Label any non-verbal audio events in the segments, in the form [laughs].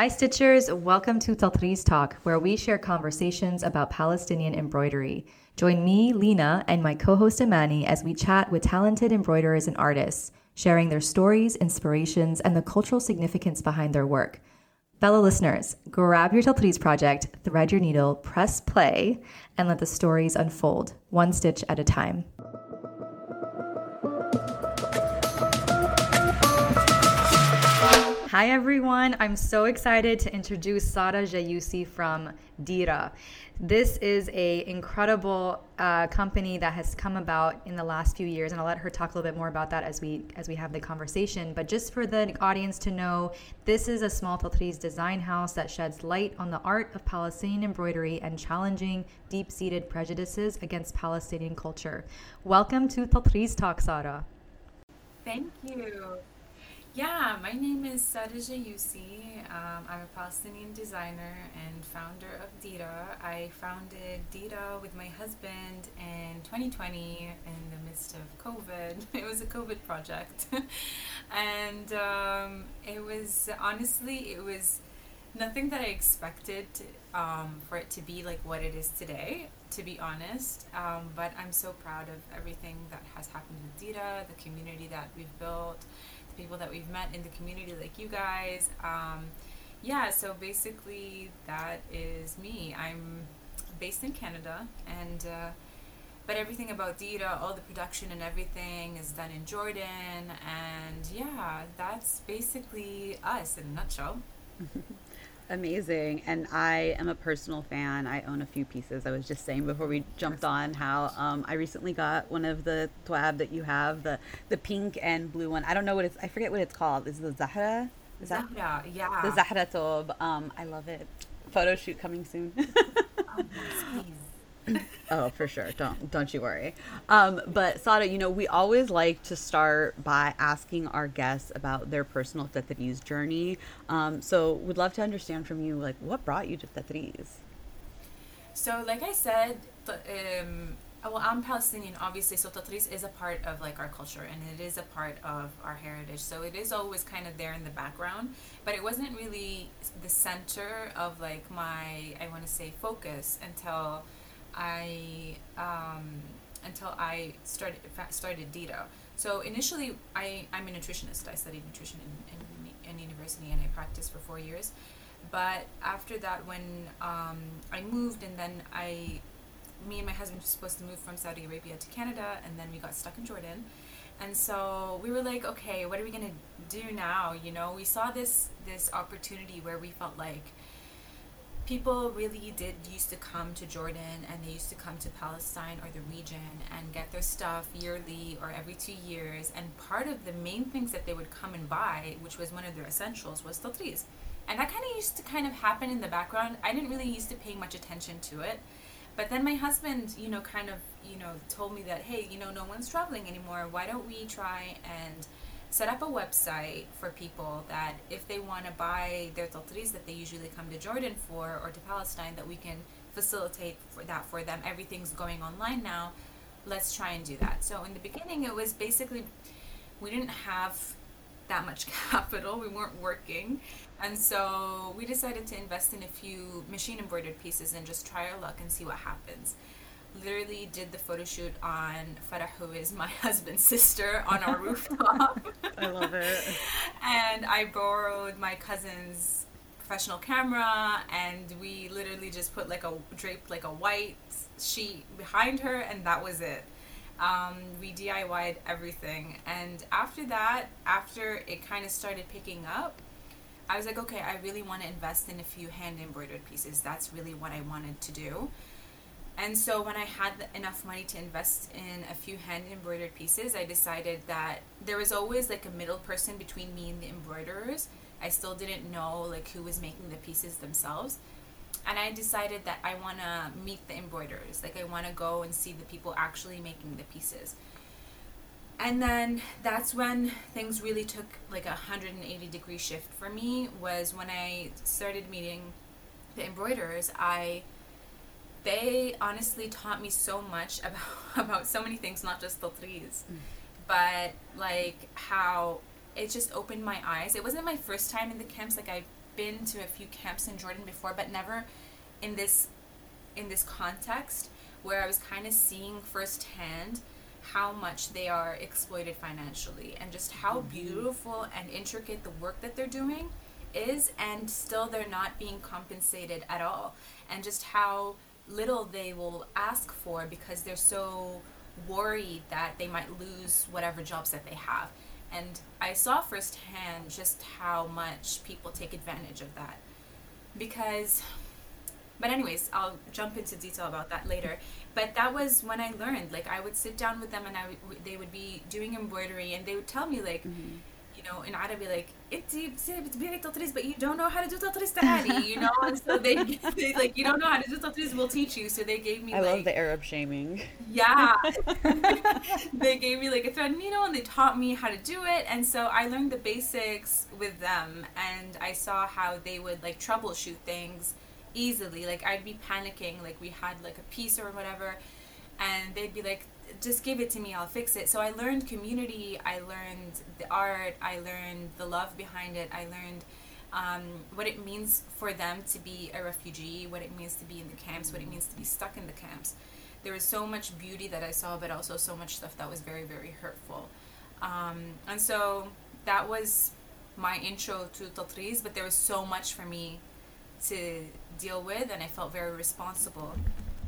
Hi, Stitchers. Welcome to Tatreez Talk, where we share conversations about Palestinian embroidery. Join me, Lina, and my co host Amanne as we chat with talented embroiderers and artists, sharing their stories, inspirations, and the cultural significance behind their work. Fellow listeners, grab your Tatreez project, thread your needle, press play, and let the stories unfold, one stitch at a time. Hi everyone, I'm so excited to introduce Sara Jayyusi from Deerah. This is a incredible uh, company that has come about in the last few years, and I'll let her talk a little bit more about that as we as we have the conversation. But just for the audience to know, this is a small Tatreez design house that sheds light on the art of Palestinian embroidery and challenging deep-seated prejudices against Palestinian culture. Welcome to Tatreez Talk, Sara. Thank you. Yeah, my name is Sara Jayyusi. Um, I'm a Palestinian designer and founder of Deerah. I founded Deerah with my husband in 2020 in the midst of COVID. [laughs] It was a COVID project. [laughs] and um, it was, honestly, it was nothing that I expected um, for it to be like what it is today, to be honest. Um, but I'm so proud of everything that has happened with Deerah, the community that we've built people that we've met in the community, like you guys. Um, yeah, so basically, that is me. I'm based in Canada, and uh, but everything about Deerah, all the production and everything is done in Jordan, and yeah, that's basically us in a nutshell. [laughs] Amazing. And I am a personal fan. I own a few pieces. I was just saying before we jumped on how um, I recently got one of the thwab that you have, the the pink and blue one. I don't know what it's, I forget what it's called. Is it the Zahra? Is that, Zahra, yeah. The Zahra Thobe. Um, I love it. Photo shoot coming soon. [laughs] oh. [laughs] oh, for sure. Don't don't you worry. Um, but Sara, you know, we always like to start by asking our guests about their personal Tatreez journey. Um, so, we'd love to understand from you, like, what brought you to Tatreez? So, like I said, um, well, I'm Palestinian, obviously, so Tatreez is a part of like our culture and it is a part of our heritage. So it is always kind of there in the background, but it wasn't really the center of like my, I want to say, focus until I um, until I started started Deerah. So initially, I I'm a nutritionist. I studied nutrition in, in, in university and I practiced for four years. But after that, when um, I moved and then I, me and my husband were supposed to move from Saudi Arabia to Canada, and then we got stuck in Jordan. And so we were like, okay, what are we gonna do now? You know, we saw this this opportunity where we felt like people really did used to come to Jordan and they used to come to Palestine or the region and get their stuff yearly or every two years. And part of the main things that they would come and buy, which was one of their essentials, was tatreez. And that kind of used to kind of happen in the background. I didn't really used to pay much attention to it. But then my husband, you know, kind of, you know, told me that, hey, you know, no one's traveling anymore. Why don't we try and set up a website for people that if they want to buy their tatreez that they usually come to Jordan for or to Palestine that we can facilitate for that for them. Everything's going online now. Let's try and do that. So in the beginning it was basically we didn't have that much [laughs] capital. We weren't working. And so we decided to invest in a few machine embroidered pieces and just try our luck and see what happens literally did the photo shoot on Farah, who is my [laughs] husband's sister, on our rooftop. I love it. [laughs] and I borrowed my cousin's professional camera, and we literally just put like a draped like a white sheet behind her, and that was it. Um, we DIYed everything, and after that, after it kind of started picking up, I was like, okay, I really want to invest in a few hand embroidered pieces. That's really what I wanted to do. And so when I had enough money to invest in a few hand embroidered pieces, I decided that there was always like a middle person between me and the embroiderers. I still didn't know like who was making the pieces themselves. And I decided that I want to meet the embroiderers. Like I want to go and see the people actually making the pieces. And then that's when things really took like a 180 degree shift for me was when I started meeting the embroiderers. I they honestly taught me so much [laughs] about about so many things, not just the trees, mm. but like how it just opened my eyes. It wasn't my first time in the camps. Like I've been to a few camps in Jordan before, but never in this in this context where I was kind of seeing firsthand how much they are exploited financially and just how mm-hmm. beautiful and intricate the work that they're doing is and still they're not being compensated at all and just how little they will ask for because they're so worried that they might lose whatever jobs that they have. And i saw firsthand just how much people take advantage of that. Because but anyways i'll jump into detail about that later. But that was when i learned like i would sit down with them and I w- they would be doing embroidery and they would tell me like mm-hmm you know, in Arabic, like, انت بتبيعي تطريز but you don't know how to do تطريز تعالي you know and so they, [laughs] they like you don't know how to do تطريز we'll teach you so they gave me I like, love the Arab shaming yeah [laughs] [laughs] they gave me like a thread needle and they taught me how to do it and so I learned the basics with them and I saw how they would like troubleshoot things easily like I'd be panicking like we had like a piece or whatever and they'd be like just give it to me, I'll fix it. So I learned community, I learned the art, I learned the love behind it, I learned um, what it means for them to be a refugee, what it means to be in the camps, what it means to be stuck in the camps. There was so much beauty that I saw, but also so much stuff that was very, very hurtful. Um, and so that was my intro to Tatreez, but there was so much for me to deal with, and I felt very responsible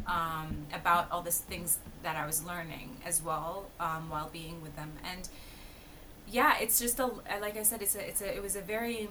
um, about all these things that I was learning as well um, while being with them. And yeah, it's just a like I said, it's a it's a it was a very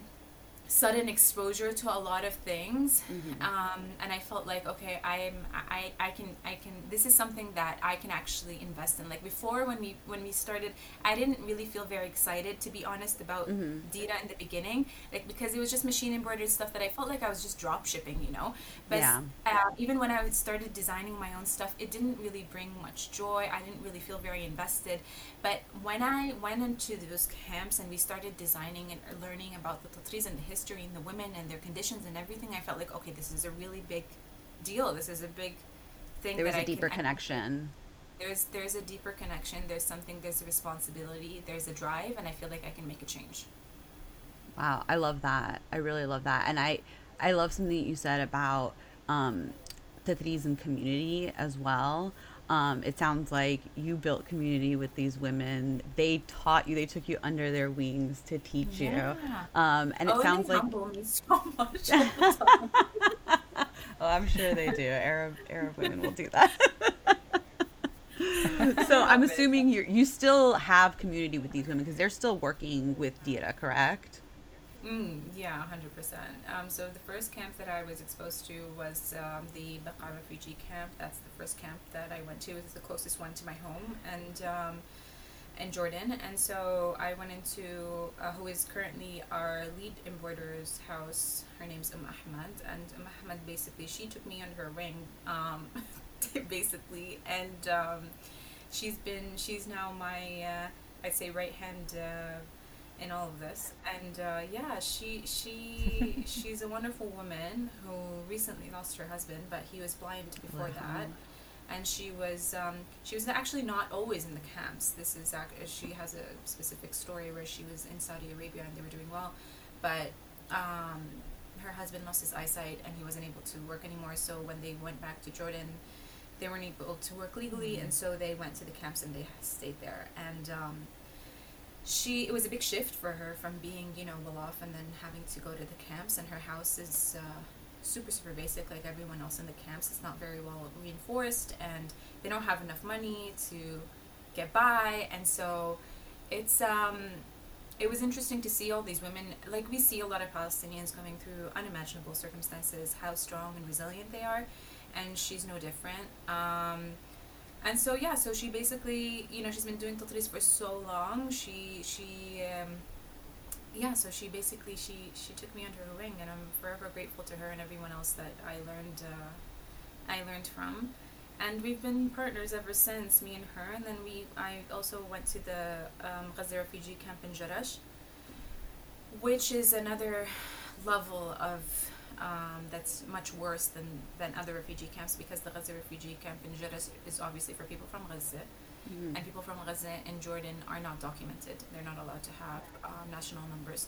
sudden exposure to a lot of things mm-hmm. um, and i felt like okay i'm I, I can i can this is something that i can actually invest in like before when we when we started i didn't really feel very excited to be honest about mm-hmm. Deerah in the beginning like because it was just machine embroidered stuff that i felt like i was just drop shipping you know but yeah. uh, even when i started designing my own stuff it didn't really bring much joy i didn't really feel very invested but when i went into those camps and we started designing and learning about the tatreez and the history history and the women and their conditions and everything, I felt like, okay, this is a really big deal. This is a big thing. There was a deeper can, connection. I, there's there's a deeper connection. There's something. There's a responsibility. There's a drive, and I feel like I can make a change. Wow, I love that. I really love that, and I I love something that you said about um, Tatreez and community as well. Um, it sounds like you built community with these women. They taught you. They took you under their wings to teach yeah. you. Um, and it oh, sounds like so much. [laughs] oh, I'm sure they do. Arab Arab women will do that. [laughs] so I'm assuming you you still have community with these women because they're still working with Deerah, correct? Mm, yeah, 100%. Um, so the first camp that I was exposed to was um, the Baqa'a refugee camp. That's the first camp that I went to. It's the closest one to my home and um, in Jordan. And so I went into uh, who is currently our lead embroiderer's house. Her name's Um Ahmad. And Um Ahmad basically, she took me under her wing, um, [laughs] basically. And um, she's been, she's now my, uh, I'd say, right hand. Uh, in all of this. And uh, yeah, she she [laughs] she's a wonderful woman who recently lost her husband, but he was blind before that. And she was um, she was actually not always in the camps. This is she has a specific story where she was in Saudi Arabia and they were doing well, but um, her husband lost his eyesight and he wasn't able to work anymore. So when they went back to Jordan, they weren't able to work legally, mm-hmm. and so they went to the camps and they stayed there. And um, she it was a big shift for her from being you know well off and then having to go to the camps and her house is uh, super super basic like everyone else in the camps. It's not very well reinforced and they don't have enough money to get by and so it's um it was interesting to see all these women like we see a lot of palestinians going through unimaginable circumstances how strong and resilient they are and she's no different. Um, and so yeah so she basically you know she's been doing tatreez for so long she she um, yeah so she basically she she took me under her wing and i'm forever grateful to her and everyone else that i learned uh, i learned from. And we've been partners ever since me and her and then we i also went to the um, Gaza refugee camp in Jerash which is another level of um, that's much worse than, than other refugee camps because the Gaza refugee camp in Jerash is obviously for people from Gaza. Mm-hmm. And people from Gaza and Jordan are not documented. They're not allowed to have um, national numbers.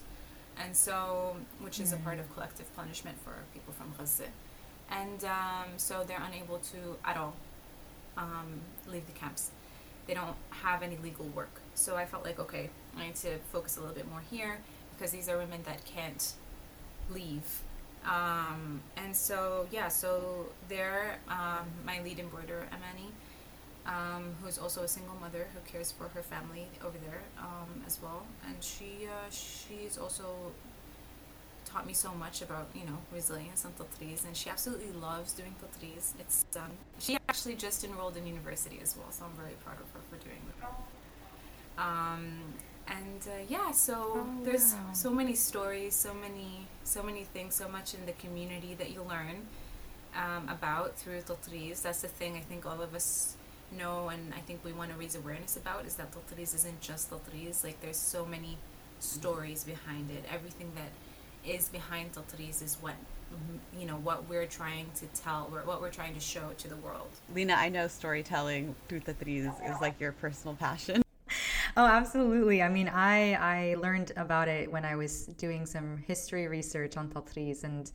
and so which is a part of collective punishment for people from Gaza, and um, so they're unable to at all um, leave the camps. They don't have any legal work. So I felt like okay, I need to focus a little bit more here because these are women that can't leave. Um, and so yeah, so there, um, my lead embroiderer Amani, um, who's also a single mother who cares for her family over there um, as well, and she uh, she's also taught me so much about you know resilience and tatreez, and she absolutely loves doing tatreez. It's done. She actually just enrolled in university as well, so I'm very proud of her for doing that. And uh, yeah, so Oh, there's wow. so many stories, so many so many things, so much in the community that you learn um, about through tatreez. That's the thing I think all of us know, and I think we want to raise awareness about is that tatreez isn't just tatreez. Like there's so many stories behind it. Everything that is behind tatreez is what you know what we're trying to tell, or what we're trying to show to the world. Lina, I know storytelling through the is like your personal passion. Oh, absolutely. I mean, I I learned about it when I was doing some history research on Tatreez, and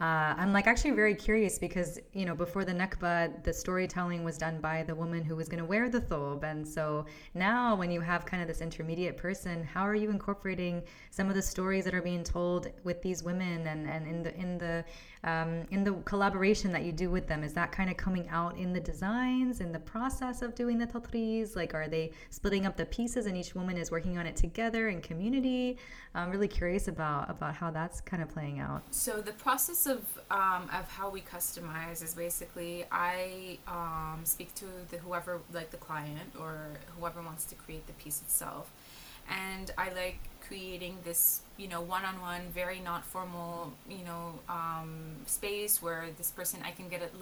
uh, I'm like actually very curious because you know before the Nakba, the storytelling was done by the woman who was going to wear the thobe, and so now when you have kind of this intermediate person, how are you incorporating some of the stories that are being told with these women, and and in the in the um, in the collaboration that you do with them, is that kind of coming out in the designs, in the process of doing the tatreez? Like, are they splitting up the pieces and each woman is working on it together in community? I'm really curious about about how that's kind of playing out. So the process of um, of how we customize is basically I um, speak to the whoever like the client or whoever wants to create the piece itself, and I like creating this you know one-on-one very not formal you know um, space where this person I can get it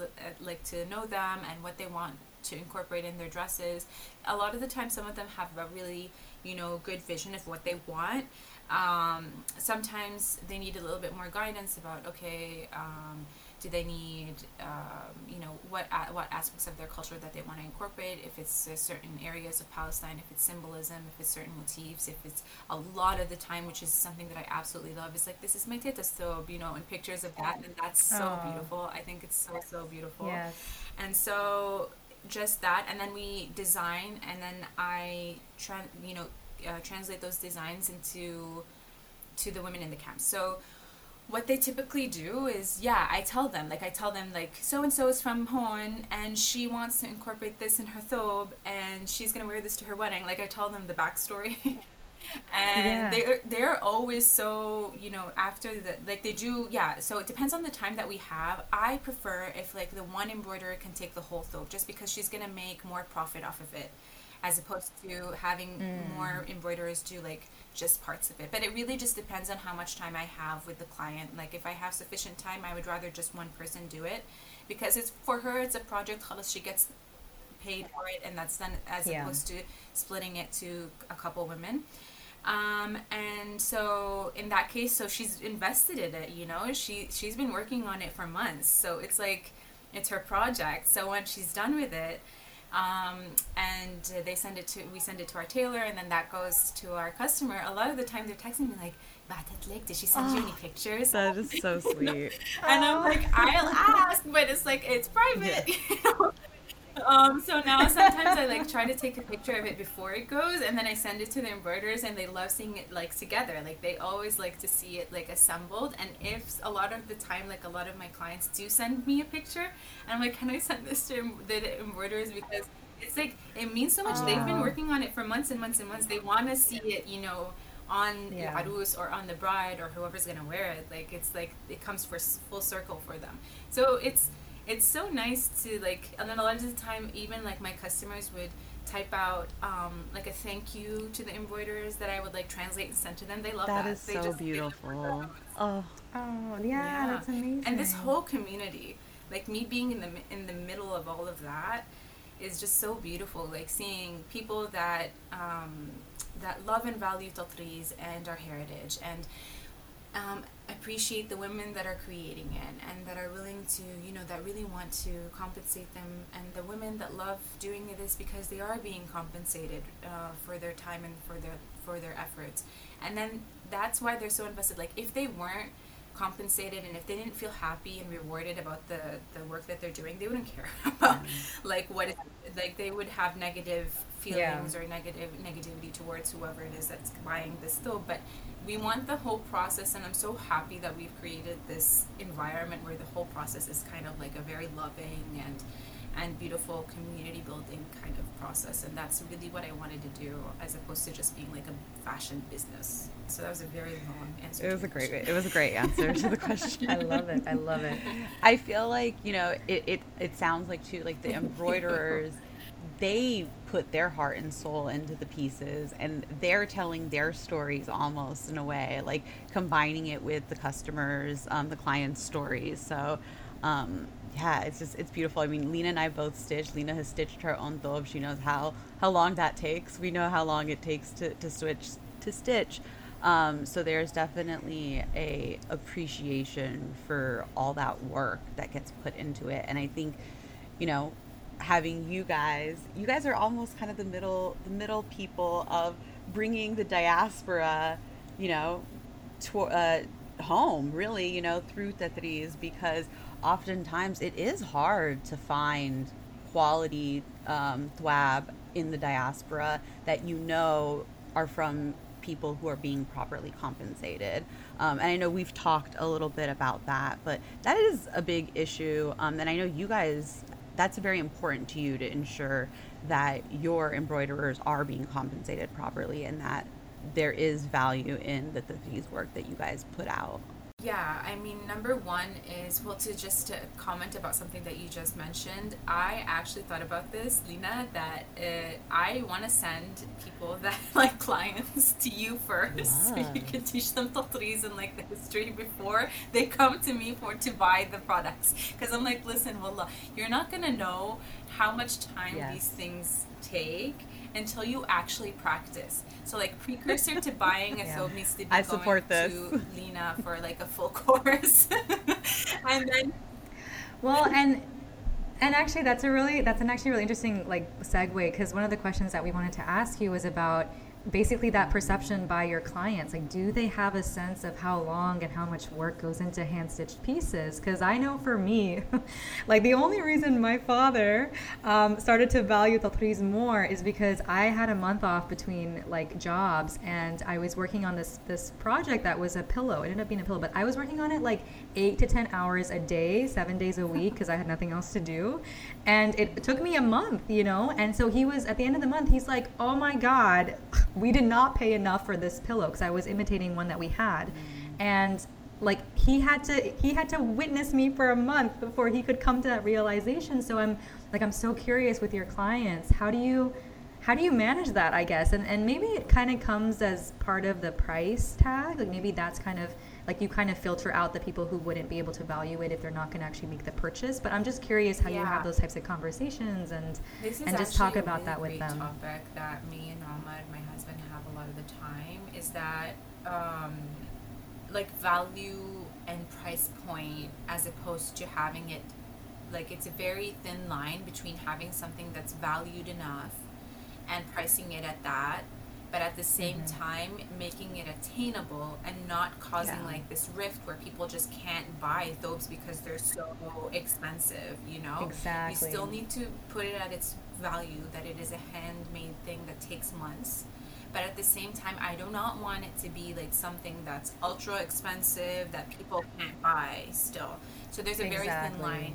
like to know them and what they want to incorporate in their dresses. A lot of the time, some of them have a really you know good vision of what they want um, sometimes they need a little bit more guidance about okay um, do they need um, you know what a- what aspects of their culture that they want to incorporate if it's uh, certain areas of Palestine if it's symbolism if it's certain motifs if it's a lot of the time which is something that I absolutely love is like this is my teta thobe you know and pictures of that and that's so Oh. beautiful I think it's so so beautiful Yes. and so just that and then we design and then i tran you know uh, translate those designs into to the women in the camp so what they typically do is yeah i tell them like i tell them like so and so is from Horn and she wants to incorporate this in her thobe and she's going to wear this to her wedding. Like i tell them the backstory. [laughs] And Yeah. they're they're always so you know after the like they do yeah. So it depends on the time that we have. I prefer if like the one embroiderer can take the whole thobe just because she's gonna make more profit off of it as opposed to having mm. more embroiderers do like just parts of it. But it really just depends on how much time I have with the client. Like if I have sufficient time, I would rather just one person do it because it's for her it's a project she gets paid for it and that's done as yeah. opposed to splitting it to a couple women. Um, and so in that case, so she's invested in it, you know, she, she's been working on it for months. So it's like, it's her project. So when she's done with it, um, and they send it to we send it to our tailor and then that goes to our customer a lot of the time they're texting me like "Batet did she send you any pictures That is so sweet. [laughs] and I'm like, I'll ask, but it's like it's private. [laughs] You know? Um, so now sometimes I like try to take a picture of it before it goes, and then I send it to the embroiderers, and they love seeing it like together. Like they always like to see it like assembled. And if a lot of the time, like a lot of my clients do send me a picture, and I'm like, can I send this to the embroiderers because it's like it means so much. They've been Oh. working on it for months and months and months. They want to see it, you know, on Yeah. the arus or on the bride or whoever's gonna wear it. Like it's like it comes for full circle for them. So it's it's so nice to like, and then a lot of the time, even like my customers would type out um, like a thank you to the embroiderers that I would like translate and send to them. They love that. That is They so just- beautiful. [laughs] Oh, Oh, yeah, that's amazing. and this whole community, like me being in the in the middle of all of that, is just so beautiful. Like seeing people that um, that love and value Tatreez and our heritage, and um, appreciate the women that are creating it and that are willing to, you know, that really want to compensate them, and the women that love doing this because they are being compensated uh, for their time and for their for their efforts, and then that's why they're so invested. Like if they weren't compensated and if they didn't feel happy and rewarded about the the work that they're doing they wouldn't care [laughs] about like what it, like they would have negative feelings yeah. or negative negativity towards whoever it is that's buying this though but we want the whole process and i'm so happy that we've created this environment where the whole process is kind of like a very loving and and beautiful community building kind of process and that's really what i wanted to do as opposed to just being like a fashion business. So that was a very long answer it was a great it was a great answer to the question. [laughs] I love it i love it. [laughs] I feel like you know it it, it sounds like too like the embroiderers they put their heart and soul into the pieces and they're telling their stories almost in a way like combining it with the customers um, the clients stories so um, yeah, it's just it's beautiful. I mean, Lina and I both stitched. Lina has stitched her own thobe. She knows how how long that takes. We know how long it takes to to switch to stitch. Um, so there's definitely a appreciation for all that work that gets put into it, and I think, you know, having you guys, you guys are almost kind of the middle the middle people of bringing the diaspora, you know, to, uh, home really, you know, through tatreez because oftentimes it is hard to find quality um, thwab in the diaspora that you know are from people who are being properly compensated. Um, and I know we've talked a little bit about that, but that is a big issue. Um, and I know you guys, that's very important to you to ensure that your embroiderers are being compensated properly and that there is value in the, the work that you guys put out. Yeah, I mean, number one is well to just to comment about something that you just mentioned. I actually thought about this, Lina, that uh, I want to send people that [laughs] like clients to you first, yeah. [laughs] so you can teach them tatreez and like the history before they come to me for to buy the products. Because I'm like, listen, wallah, you're not gonna know how much time yes. these things take until you actually practice. So like precursor to buying a [laughs] yeah. film needs to be I support this. to [laughs] Lina for like a full course. [laughs] and then Well and and actually that's a really that's an actually really interesting like segue because one of the questions that we wanted to ask you was about basically that perception by your clients. Like do they have a sense of how long and how much work goes into hand stitched pieces? Because i know for me [laughs] like the only reason my father um, started to value tatreez more is because i had a month off between like jobs and i was working on this this project that was a pillow. It ended up being a pillow but i was working on it like eight to ten hours a day seven days a week because i had nothing else to do and it took me a month you know and so he was at the end of the month he's like oh my god we did not pay enough for this pillow because I was imitating one that we had, and like he had to he had to witness me for a month before he could come to that realization. So I'm like I'm so curious with your clients. How do you how do you manage that? I guess, and and maybe it kind of comes as part of the price tag. Like maybe that's kind of like you kind of filter out the people who wouldn't be able to value it if they're not going to actually make the purchase. But I'm just curious how yeah. you have those types of conversations and and just talk about really that with them. Topic that me and Ahmad, my husband, have a lot of the time is that um, like value and price point as opposed to having it like it's a very thin line between having something that's valued enough and pricing it at that but at the same mm-hmm. time making it attainable and not causing yeah. like this rift where people just can't buy thobes because they're so expensive you know exactly you still need to put it at its value that it is a handmade thing that takes months but at the same time i do not want it to be like something that's ultra expensive that people can't buy still so there's a exactly. very thin line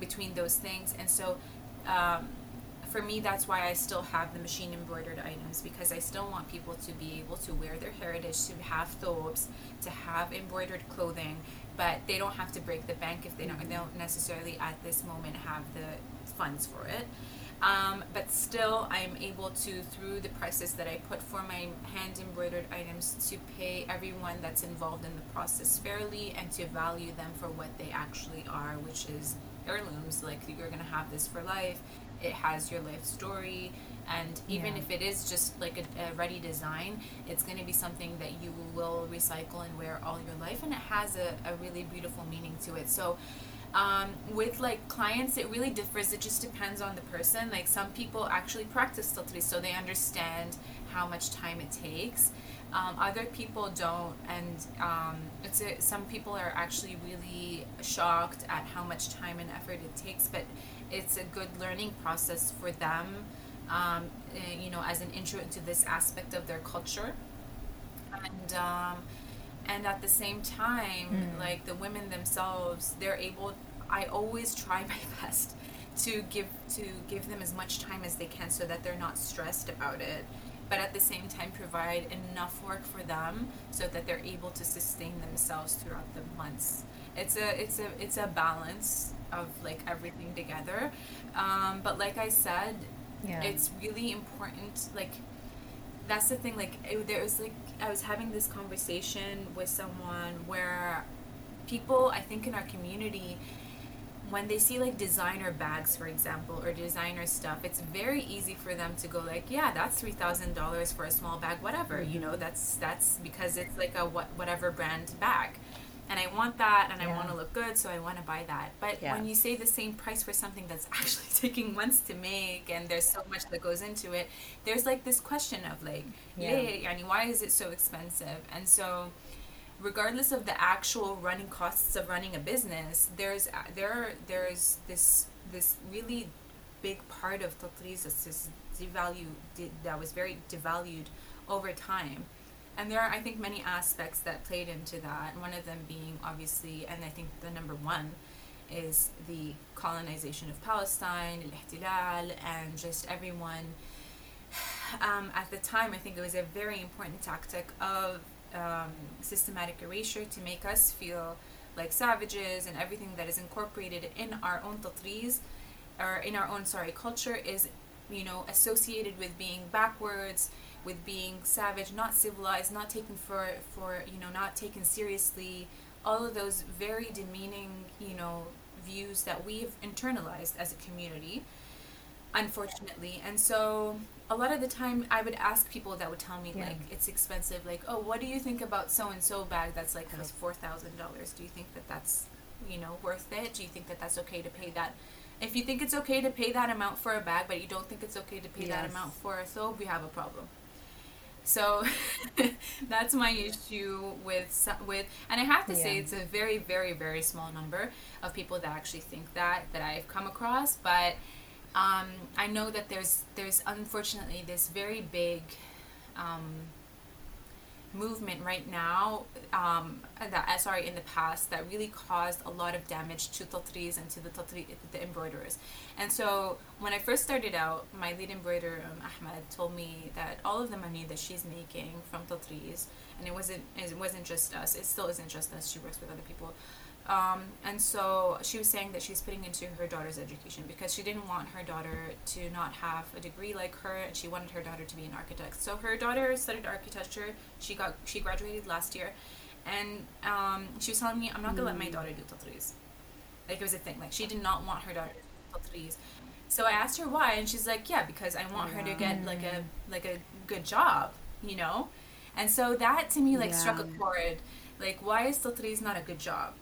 between those things and so um, for me, that's why I still have the machine embroidered items because I still want people to be able to wear their heritage, to have thobes, to have embroidered clothing, but they don't have to break the bank if they don't, they don't necessarily at this moment have the funds for it. Um, but still, I'm able to, through the prices that I put for my hand embroidered items, to pay everyone that's involved in the process fairly and to value them for what they actually are, which is heirlooms. Like you're gonna have this for life it has your life story and even Yeah. if it is just like a, a ready design it's going to be something that you will recycle and wear all your life and it has a, a really beautiful meaning to it. So um, with like clients it really differs. It just depends on the person. Like some people actually practice tatreez so they understand how much time it takes um, other people don't and um, it's a, some people are actually really shocked at how much time and effort it takes but it's a good learning process for them um, eh, you know as an intro into this aspect of their culture. And um, and at the same time like the women themselves they're able i always try [laughs] my best to give to give them as much time as they can so that they're not stressed about it but at the same time provide enough work for them so that they're able to sustain themselves throughout the months it's a it's a it's a balance of like everything together um, but like i said Yeah. it's really important like that's the thing like it, there was like i was having this conversation with someone where people i think in our community when they see like designer bags for example or designer stuff it's very easy for them to go like yeah that's $3000 for a small bag whatever you know mm-hmm. that's that's because it's like a what whatever brand bag. And i want that and i want to look good so i want to buy that. But Yeah. when you say the same price for something that's [laughs] actually taking months to make and there's so much that goes into it there's like this question of like Yeah. yeah, yani, why is it so expensive? And so regardless of the actual running costs of running a business there's there there's this this really big part of Tatreez that's just devalue that was very devalued over time. And there are i think many aspects that played into that. One of them being obviously and i think the number one is the colonization of palestine al-ihtilal and just everyone [sighs] um, at the time, I think it was a very important tactic of um, systematic erasure to make us feel like savages, and everything that is incorporated in our own tatreez, or in our own sorry culture, is you know associated with being backwards, with being savage, not civilized, not taken for for you know not taken seriously. All of those very demeaning you know views that we've internalized as a community unfortunately. And so a lot of the time i would ask people that would tell me Yeah. like it's expensive like oh what do you think about so and so bag that's like costs four thousand dollars? Do you think that that's you know worth it? Do you think that that's okay to pay that? If you think it's okay to pay that amount for a bag but you don't think it's okay to pay that amount for a soap we have a problem. So [laughs] that's my issue with with and i have to say it's a very very very small number of people that actually think that that i've come across but um, I know that there's there's unfortunately this very big um, movement right now um, that uh, sorry in the past that really caused a lot of damage to tatreez and to the tatri the embroiderers. And so when I first started out my lead embroiderer um, Ahmed told me that all of the money that she's making from tatreez and it wasn't it wasn't just us it still isn't just us she works with other people um, and so she was saying that she's putting into her daughter's education because she didn't want her daughter to not have a degree like her and she wanted her daughter to be an architect. So her daughter studied architecture. She got she graduated last year. And um, she was telling me i'm not gonna let my daughter do tatreez like it was a thing. Like she did not want her daughter to do tatreez so i asked her why and she's like yeah because i want her to get like a like a good job you know? And so that to me like struck a chord. Like why is tatreez not a good job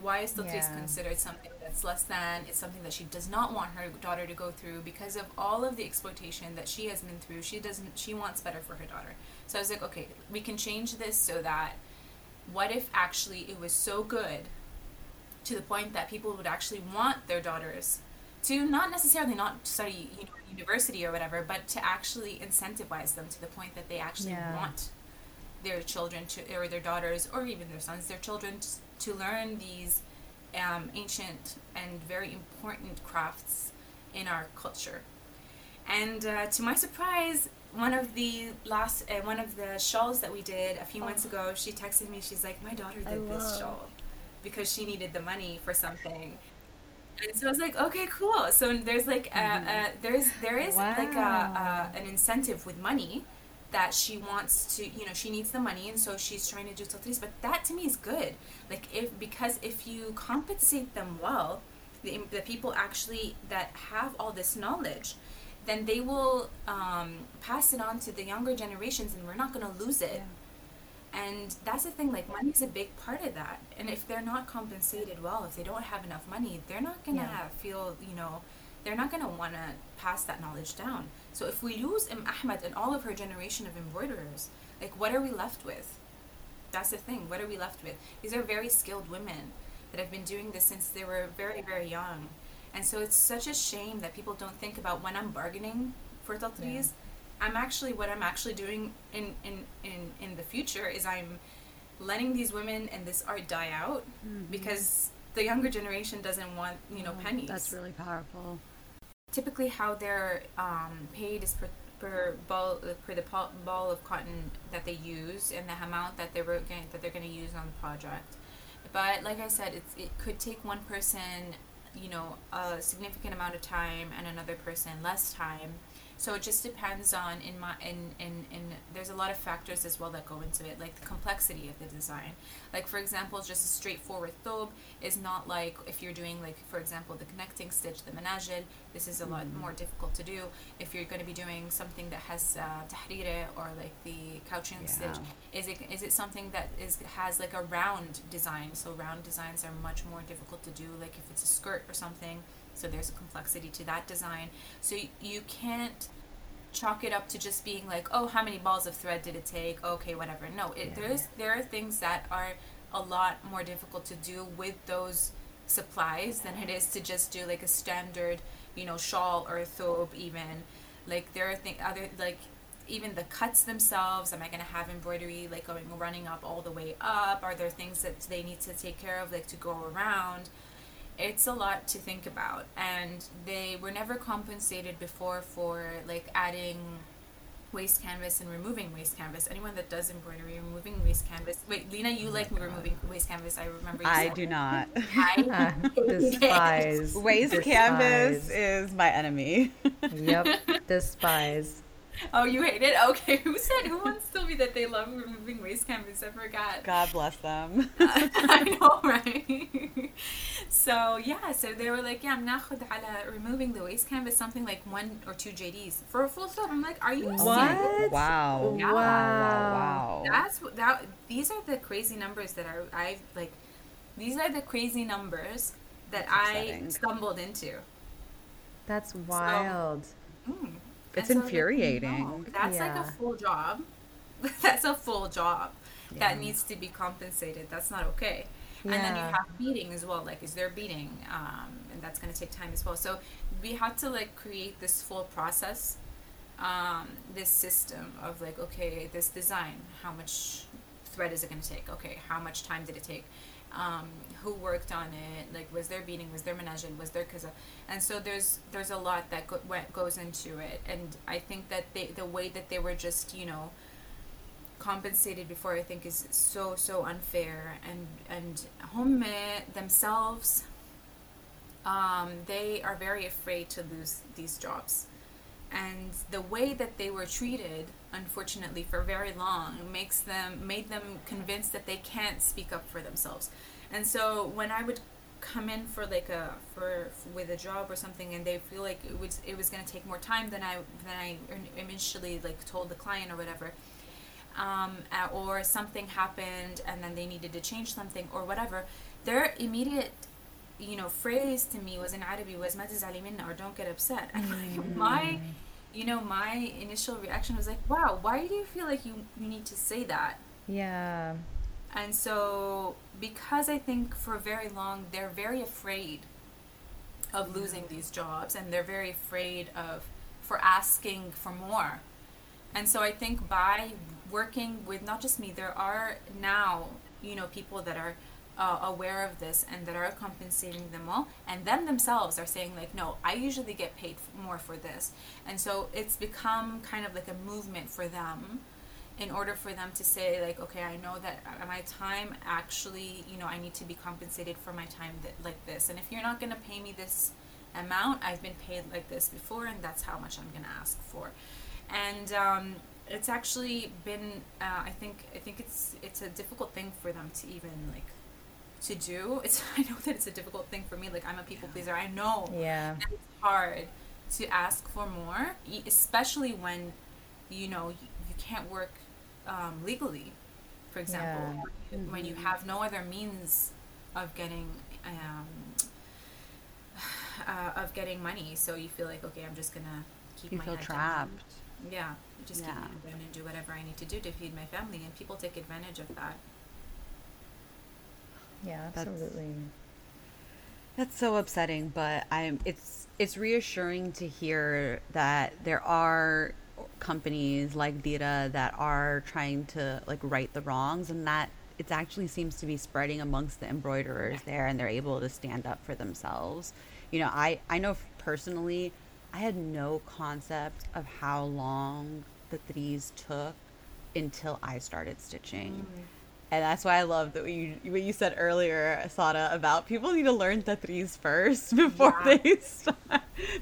why is tatreez Yeah. considered something that's less than it's something that she does not want her daughter to go through because of all of the exploitation that she has been through she doesn't she wants better for her daughter so i was like okay we can change this so that what if actually it was so good to the point that people would actually want their daughters to not necessarily not study you know, university or whatever but to actually incentivize them to the point that they actually Yeah. want their children to or their daughters or even their sons their children to learn these um, ancient and very important crafts in our culture. And uh, to my surprise one of the last uh, one of the shawls that we did a few months ago she texted me she's like my daughter I did this love. shawl because she needed the money for something. And so I was like, okay, cool. So there's like a, a there's there is like a, a an incentive with money that she wants to you know she needs the money and so she's trying to do tatreez but that to me is good. Like if because if you compensate them well the, the people actually that have all this knowledge then they will um, pass it on to the younger generations and we're not going to lose it. And that's the thing like money is a big part of that. And if they're not compensated well if they don't have enough money they're not going to Yeah. feel you know they're not going to want to pass that knowledge down so if we lose Im Ahmed and all of her generation of embroiderers like what are we left with? That's the thing what are we left with? These are very skilled women that have been doing this since they were very very young. And so it's such a shame that people don't think about when i'm bargaining for tatreez i'm actually what i'm actually doing in, in in in the future is i'm letting these women and this art die out because the younger generation doesn't want you know pennies. Mm-hmm. That's really powerful. Typically how they're um, paid is per, per ball per the ball of cotton that they use and the amount that they're going that they're going to use on the project. But like I said, it's, it could take one person, you know, a significant amount of time, and another person less time. So it just depends on in my in, in in there's a lot of factors as well that go into it, like the complexity of the design. Like for example, just a straightforward thobe is not like if you're doing like for example the connecting stitch, the manajil. This is a lot more difficult to do. If you're going to be doing something that has uh, tahrire or like the couching Yeah. stitch, is it is it something that is has like a round design? So round designs are much more difficult to do. Like if it's a skirt or something, so there's a complexity to that design. So you can't chalk it up to just being like, oh, how many balls of thread did it take? Okay, whatever. No, it, there's there are things that are a lot more difficult to do with those supplies than it is to just do like a standard, you know, shawl or a thobe even. Like there are things other like even the cuts themselves am i going to have embroidery like going running up all the way up are there things that they need to take care of like to go around it's a lot to think about and they were never compensated before for like adding waste canvas and removing waste canvas anyone that does embroidery removing waste canvas wait lina you like oh removing waste canvas i remember you I said. do not. [laughs] [laughs] I despise. Waste canvas is my enemy. [laughs] Yep, despise. oh you hate it okay [laughs] who said who wants to tell me that they love removing waste canvas i forgot God bless them. [laughs] I know, right? so yeah, so they were like, yeah, بناخد على removing the waste canvas something like one or two JDs for a full thobe. I'm like, are you What? serious? Wow. Yeah. Wow. Wow. wow. That's what that. These are the crazy numbers that are I've like. These are the crazy numbers that I upsetting. stumbled into. That's wild. Mm. It's And so, like, infuriating. no, That's like a full job. [laughs] That's a full job Yeah. that needs to be compensated. That's not okay. And then you have beating as well. Like, is there beating? Um, and that's going to take time as well. So we had to like create this full process, um, this system of like, okay, this design, how much thread is it going to take? Okay, how much time did it take? Um, who worked on it? Like, was there beating? Was there menagin? Was there kaza? And so there's there's a lot that go, went, goes into it. And I think that they the way that they were just you know compensated before I think is so so unfair and and home themselves um, they are very afraid to lose these jobs and the way that they were treated unfortunately for very long makes them made them convinced that they can't speak up for themselves. And so when I would come in for like a for with a job or something and they feel like it was it was going to take more time than I than I initially like told the client or whatever um, or something happened and then they needed to change something or whatever, their immediate, you know, phrase to me was in Arabic was "ما تزعلي منا" or "Don't get upset." And like [laughs] my, you know, my initial reaction was like, "Wow, why do you feel like you, you need to say that?" Yeah. And so, because I think for very long they're very afraid of losing these jobs, and they're very afraid of for asking for more. And so I think by working with not just me, there are now you know people that are uh, aware of this and that are compensating them all, and them themselves are saying like, no, I usually get paid more for this, and so it's become kind of like a movement for them in order for them to say like okay i know that uh, my time actually you know i need to be compensated for my time that, like this. And if you're not going to pay me this amount i've been paid like this before and that's how much i'm going to ask for. And um, it's actually been uh, i think i think it's it's a difficult thing for them to even like to do. It's [laughs] I know that it's a difficult thing for me. Like I'm a people pleaser. I know Yeah. it's hard to ask for more, especially when you know you, you can't work um, legally. For example, when you have no other means of getting um, [sighs] uh, of getting money, so you feel like okay, I'm just gonna keep You my feel head down. trapped. Yeah, just keep Yeah. my head down and do whatever I need to do to feed my family, and people take advantage of that. Yeah, absolutely. That's so upsetting, but I'm it's it's reassuring to hear that there are companies like Deerah that are trying to like right the wrongs and that it actually seems to be spreading amongst the embroiderers there and they're able to stand up for themselves. You know, I I know personally I had no concept of how long the threes took until I started stitching. Mm. And that's why I love that you what you said earlier, Sara, about people need to learn tatreez first [laughs] before Yeah. they [laughs] start,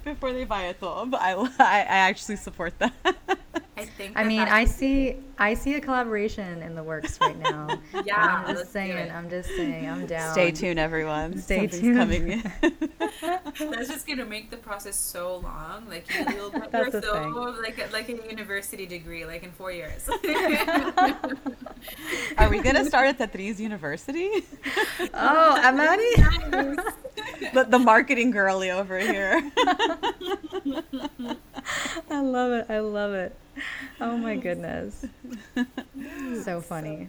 before they buy a. I, I I actually support that. [laughs] I think. I mean, I see I see a collaboration in the works right now. [laughs] Yeah, I'm just saying. I'm just saying. I'm down. Stay tuned, everyone. Stay Something's tuned. coming in. [laughs] That's just gonna make the process so long. Like you- [laughs] you'll get That's your thing. so like a, like a university degree, like in four years. Are we gonna start at Tatreez University? Oh, Amanne. the, the marketing girly over here. I love it. I love it. Oh my goodness. [laughs] So funny.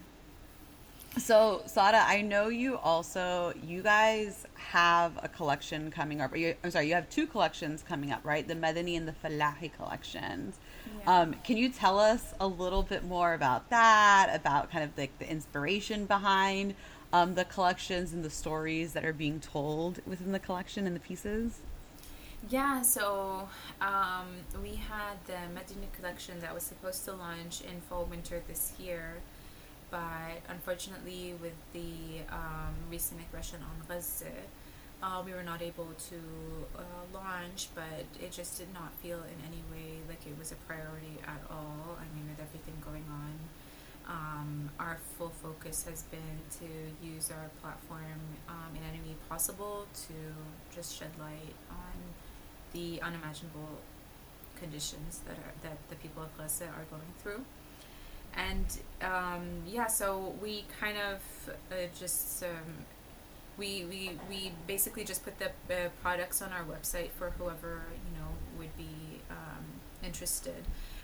So, Sara, I know you also you guys have a collection coming up. You, I'm sorry, you have two collections coming up, right? The Medani and the Fallahi collections. Yeah. Um, can you tell us a little bit more about that? About kind of like the inspiration behind um, the collections and the stories that are being told within the collection and the pieces? Yeah, so um, we had the Medani collection that was supposed to launch in fall winter this year, but unfortunately, with the um, recent aggression on Gaza, uh, we were not able to uh, launch. But it just did not feel in any way like it was a priority at all. I mean, with everything going on, um, our full focus has been to use our platform um, in any way possible to just shed light on the unimaginable conditions that are that the people of Gaza are going through. And um, yeah, so we kind of uh, just um, we, we we basically just put the uh, products on our website for whoever you know would be um, interested.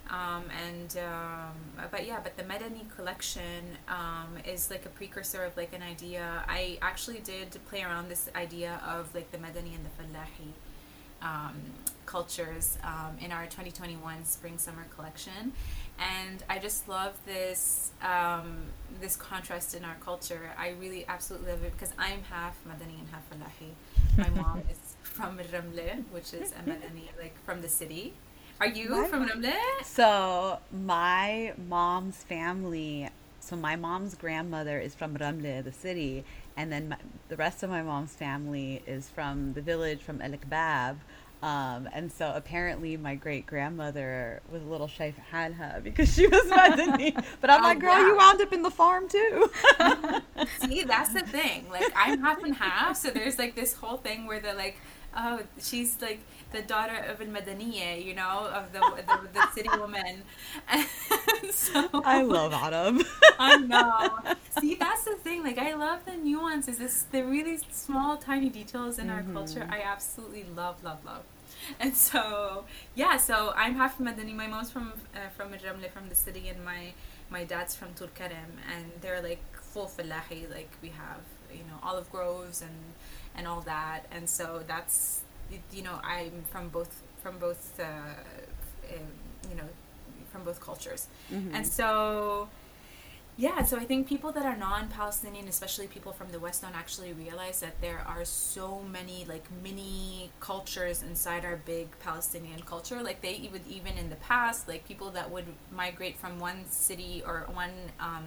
Um, and um, but yeah, but the Medani collection um, is like a precursor of like an idea. I actually did play around this idea of like the Medani and the Fallahi um, cultures um, in our 2021 spring summer collection. And i just love this um, this contrast in our culture. I really absolutely love it because i'm half madani and half fallahi. My [laughs] mom is from ramle which is a madani like from the city. Are you What? from ramle? So my mom's family, so my mom's grandmother is from Ramle, the city, and then my, the rest of my mom's family is from the village from El Kbab. Um, and so apparently my great grandmother was a little shaif halha because she was [laughs] Madani. But I'm Oh, like, girl, yeah. you wound up in the farm too. [laughs] See, that's the thing. Like, I'm half and half, so there's like this whole thing where they're like, oh, she's like the daughter of a Madaniye, you know, of the the, the city [laughs] woman. And so I love Autumn. [laughs] I know. See, that's the thing. Like, I love the nuances. This the really small, tiny details in our culture. I absolutely love, love, love. And so, yeah. So I'm half Madani. My mom's from uh, from Ramle, from the city, and my my dad's from Tulkarem, and they're like full fallahi. Like we have, you know, olive groves and and all that. And so that's, you know, I'm from both from both, uh, um, you know, from both cultures. And so, yeah, so I think people that are non Palestinian, especially people from the West, don't actually realize that there are so many like mini cultures inside our big Palestinian culture. Like they would even in the past, like people that would migrate from one city or one um,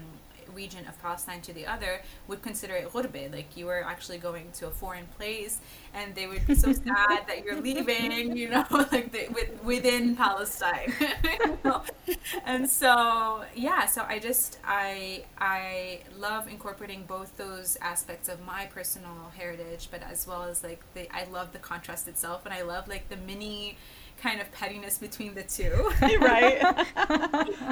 region of Palestine to the other would consider it ghurbe, like you were actually going to a foreign place, and they would be so [laughs] sad that you're leaving, you know, [laughs] like the, with, within Palestine. [laughs] and so yeah, so I just I I love incorporating both those aspects of my personal heritage, but as well as like the I love the contrast itself, and I love like the mini kind of pettiness between the two. [laughs] right.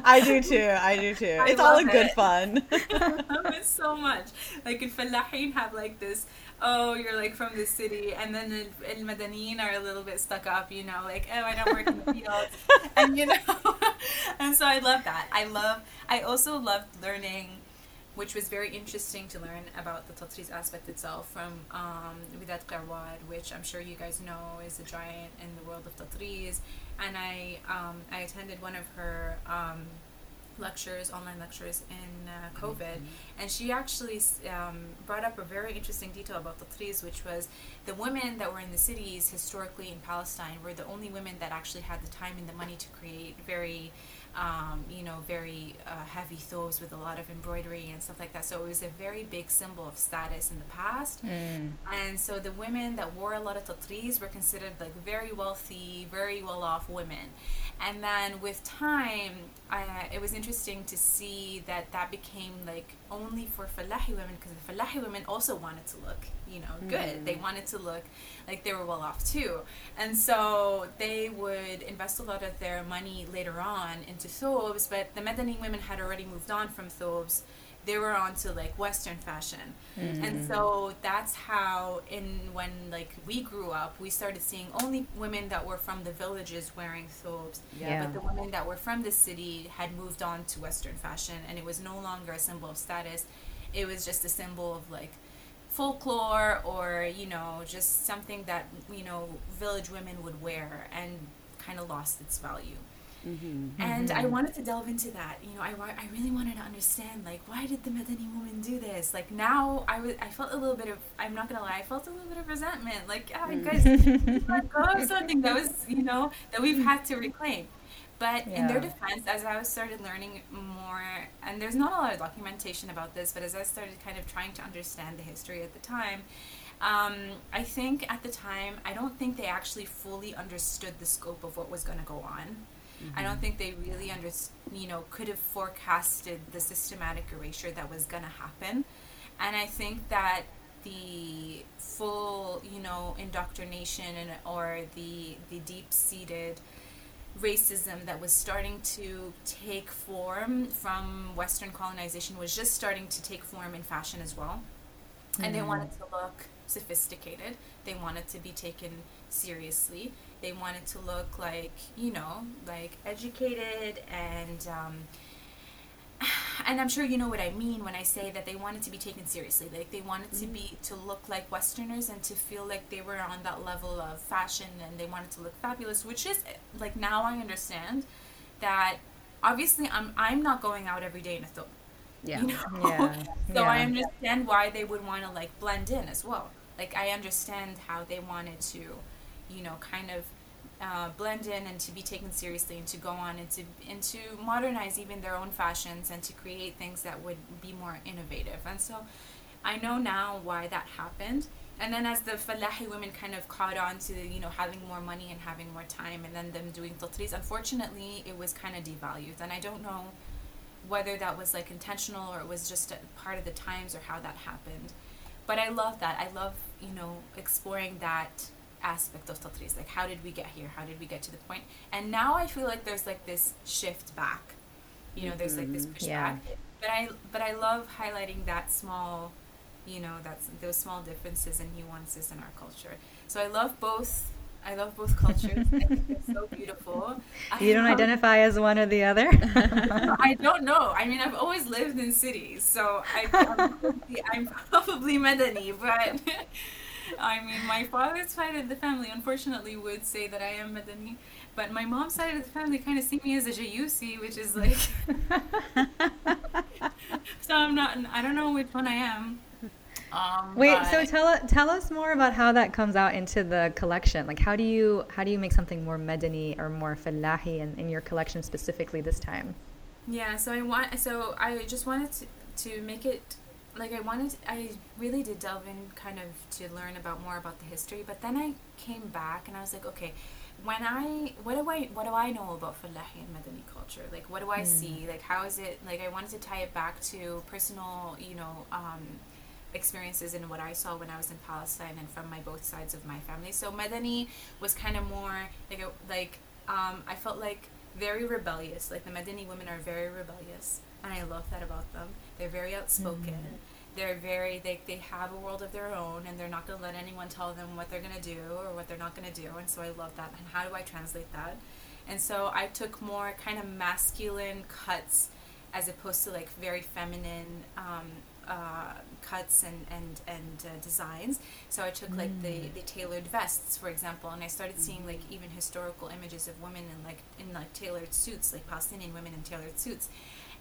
I do too. I do too. I it's all in good fun. [laughs] I love it so much. Like in Fallahin have like this, oh, you're like from the city, and then the El Madanin are a little bit stuck up, you know, like, oh, I don't work in the fields. and you know, [laughs] and so I love that. I love, I also loved learning, which was very interesting to learn about the Tatreez aspect itself from um, Widad Kawar, which I'm sure you guys know is a giant in the world of Tatreez. And I, um, I attended one of her um, lectures, online lectures in uh, COVID, and she actually um, brought up a very interesting detail about the Tatreez, which was the women that were in the cities historically in Palestine were the only women that actually had the time and the money to create very um, you know, very uh, heavy thobes with a lot of embroidery and stuff like that. So it was a very big symbol of status in the past. Mm. And so the women that wore a lot of tatreez were considered like very wealthy, very well off women. And then with time, uh, it was interesting to see that that became like only for Fallahi women because the Fallahi women also wanted to look, you know, good. They mm. wanted to look like they were well off too. And so they would invest a lot of their money later on into thobes, but the Medani women had already moved on from thobes. They were on to like Western fashion. And mm-hmm. so that's how in when like we grew up, we started seeing only women that were from the villages wearing thobes. Yeah. But the women that were from the city had moved on to Western fashion and it was no longer a symbol of status. It was just a symbol of like folklore or you know just something that you know village women would wear and kind of lost its value Mm-hmm. and i mm-hmm. wanted to delve into that. You know I, I really wanted to understand like why did the medani woman do this? Like now i was i felt a little bit of i'm not gonna lie i felt a little bit of resentment. Like oh guys let go of something that was you know that we've had to reclaim. But in their defense, as I was started learning more, and there's not a lot of documentation about this, but as I started kind of trying to understand the history at the time, um, I think at the time, I don't think they actually fully understood the scope of what was going to go on. I don't think they really under, you know, could have forecasted the systematic erasure that was going to happen. And I think that the full, you know, indoctrination and or the the deep-seated racism that was starting to take form from Western colonization was just starting to take form in fashion as well. And they mm. wanted to look sophisticated. They wanted to be taken seriously. They wanted to look like, you know, like educated and um, [sighs] and I'm sure you know what I mean when I say that they wanted to be taken seriously. Like they wanted to be to look like Westerners and to feel like they were on that level of fashion and they wanted to look fabulous. Which is like now I understand that obviously I'm I'm not going out every day in a thobe. Yeah. You [laughs] know? Yeah, so I understand why they would want to like blend in as well. Like I understand how they wanted to, you know, kind of uh, blend in and to be taken seriously and to go on and to and to modernize even their own fashions and to create things that would be more innovative. And so I know now why that happened. And then as the Fallahi women kind of caught on to, you know, having more money and having more time and then them doing tatreez, unfortunately it was kind of devalued. And I don't know whether that was like intentional or it was just part of the times or how that happened. But I love that. I love, you know, exploring that aspect of tatreez. Like how did we get here? How did we get to the point? And now I feel like there's like this shift back. You know, there's like this mm-hmm. pushback. Yeah. But I but I love highlighting that small you know, that's those small differences and nuances in our culture. So I love both I love both cultures. I [laughs] think they're so beautiful. I You don't love- identify as one or the other? [laughs] I [laughs] don't know. I mean, I've always lived in cities, so I, I'm, probably, I'm probably Medani, but I mean, my father's side of the family, unfortunately, would say that I am Medani, but my mom's side of the family kind of see me as a Jayyusi, which is like, [laughs] so I'm not, I don't know which one I am. Um, Wait, so but- tell tell us more about how that comes out into the collection. Like, how do you how do you make something more Medani or more Fallahi in, in your collection specifically this time? Yeah, so I want so I just wanted to to make it like I wanted, I really did delve in kind of to learn about more about the history. But then I came back and I was like, okay, when I what do I what do I know about Fallahi and Madani culture? Like what do I see? Like how is it? Like I wanted to tie it back to personal, you know, um, experiences and what I saw when I was in Palestine and from my both sides of my family. So Madani was kind of more like a, like um, I felt like very rebellious. Like the Madani women are very rebellious, and I love that about them. They're very outspoken. They're very they they have a world of their own, and they're not gonna let anyone tell them what they're gonna do or what they're not gonna do. And so I love that. And how do I translate that? And so I took more kind of masculine cuts as opposed to like very feminine um, uh, cuts and and and uh, designs. So I took like the the tailored vests, for example, and I started seeing like even historical images of women in like in like tailored suits, like Palestinian women in tailored suits,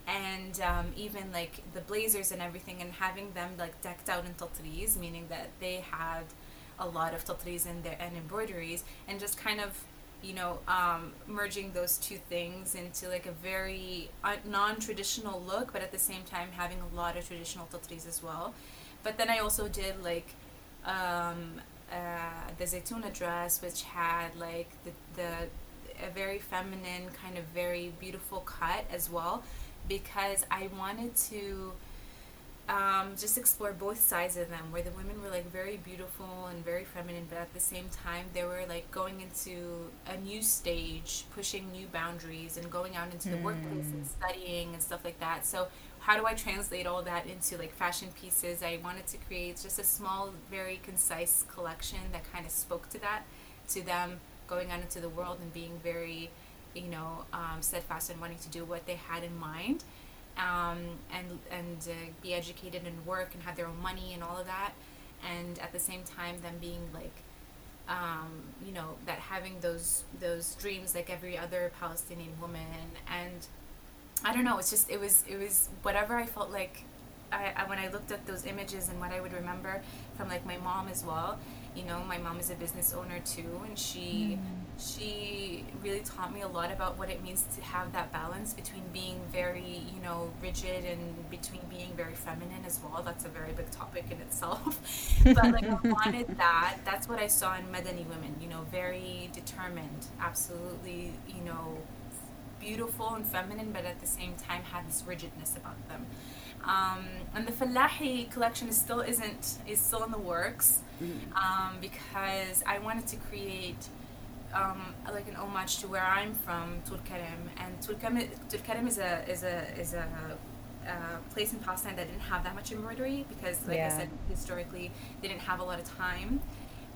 and um, even like the blazers and everything, and having them like decked out in tatreez, meaning that they had a lot of tatreez in there and embroideries, and just kind of you know, um, merging those two things into like a very uh, non-traditional look, but at the same time having a lot of traditional tatreez as well. But then I also did like um, uh, the Zaytuna dress, which had like the, the a very feminine kind of very beautiful cut as well, because I wanted to um, just explore both sides of them where the women were like very beautiful and very feminine but at the same time they were like going into a new stage pushing new boundaries and going out into the workplace and studying and stuff like that. So how do i translate all that into like fashion pieces? I wanted to create just a small very concise collection that kind of spoke to that to them going out into the world and being very you know um, steadfast and wanting to do what they had in mind um, and and uh, be educated and work and have their own money and all of that, and at the same time them being like, um, you know, that having those those dreams like every other Palestinian woman, and I don't know, it's just it was it was whatever I felt like. I, I when I looked at those images and what I would remember from like my mom as well, you know, my mom is a business owner too, and she mm. she really taught me a lot about what it means to have that balance between being very, you know, rigid and between being very feminine as well. That's a very big topic in itself. [laughs] but like I wanted [laughs] that. That's what I saw in Madani women, you know, very determined, absolutely, you know, beautiful and feminine, but at the same time had this rigidness about them. Um, and the Fallahi collection is still isn't is still in the works um, because I wanted to create um, like an homage to where I'm from, Tulkarem, and Tulkarem, Tulkarem is a is a is a uh, place in Palestine that didn't have that much embroidery because, like I said, historically they didn't have a lot of time,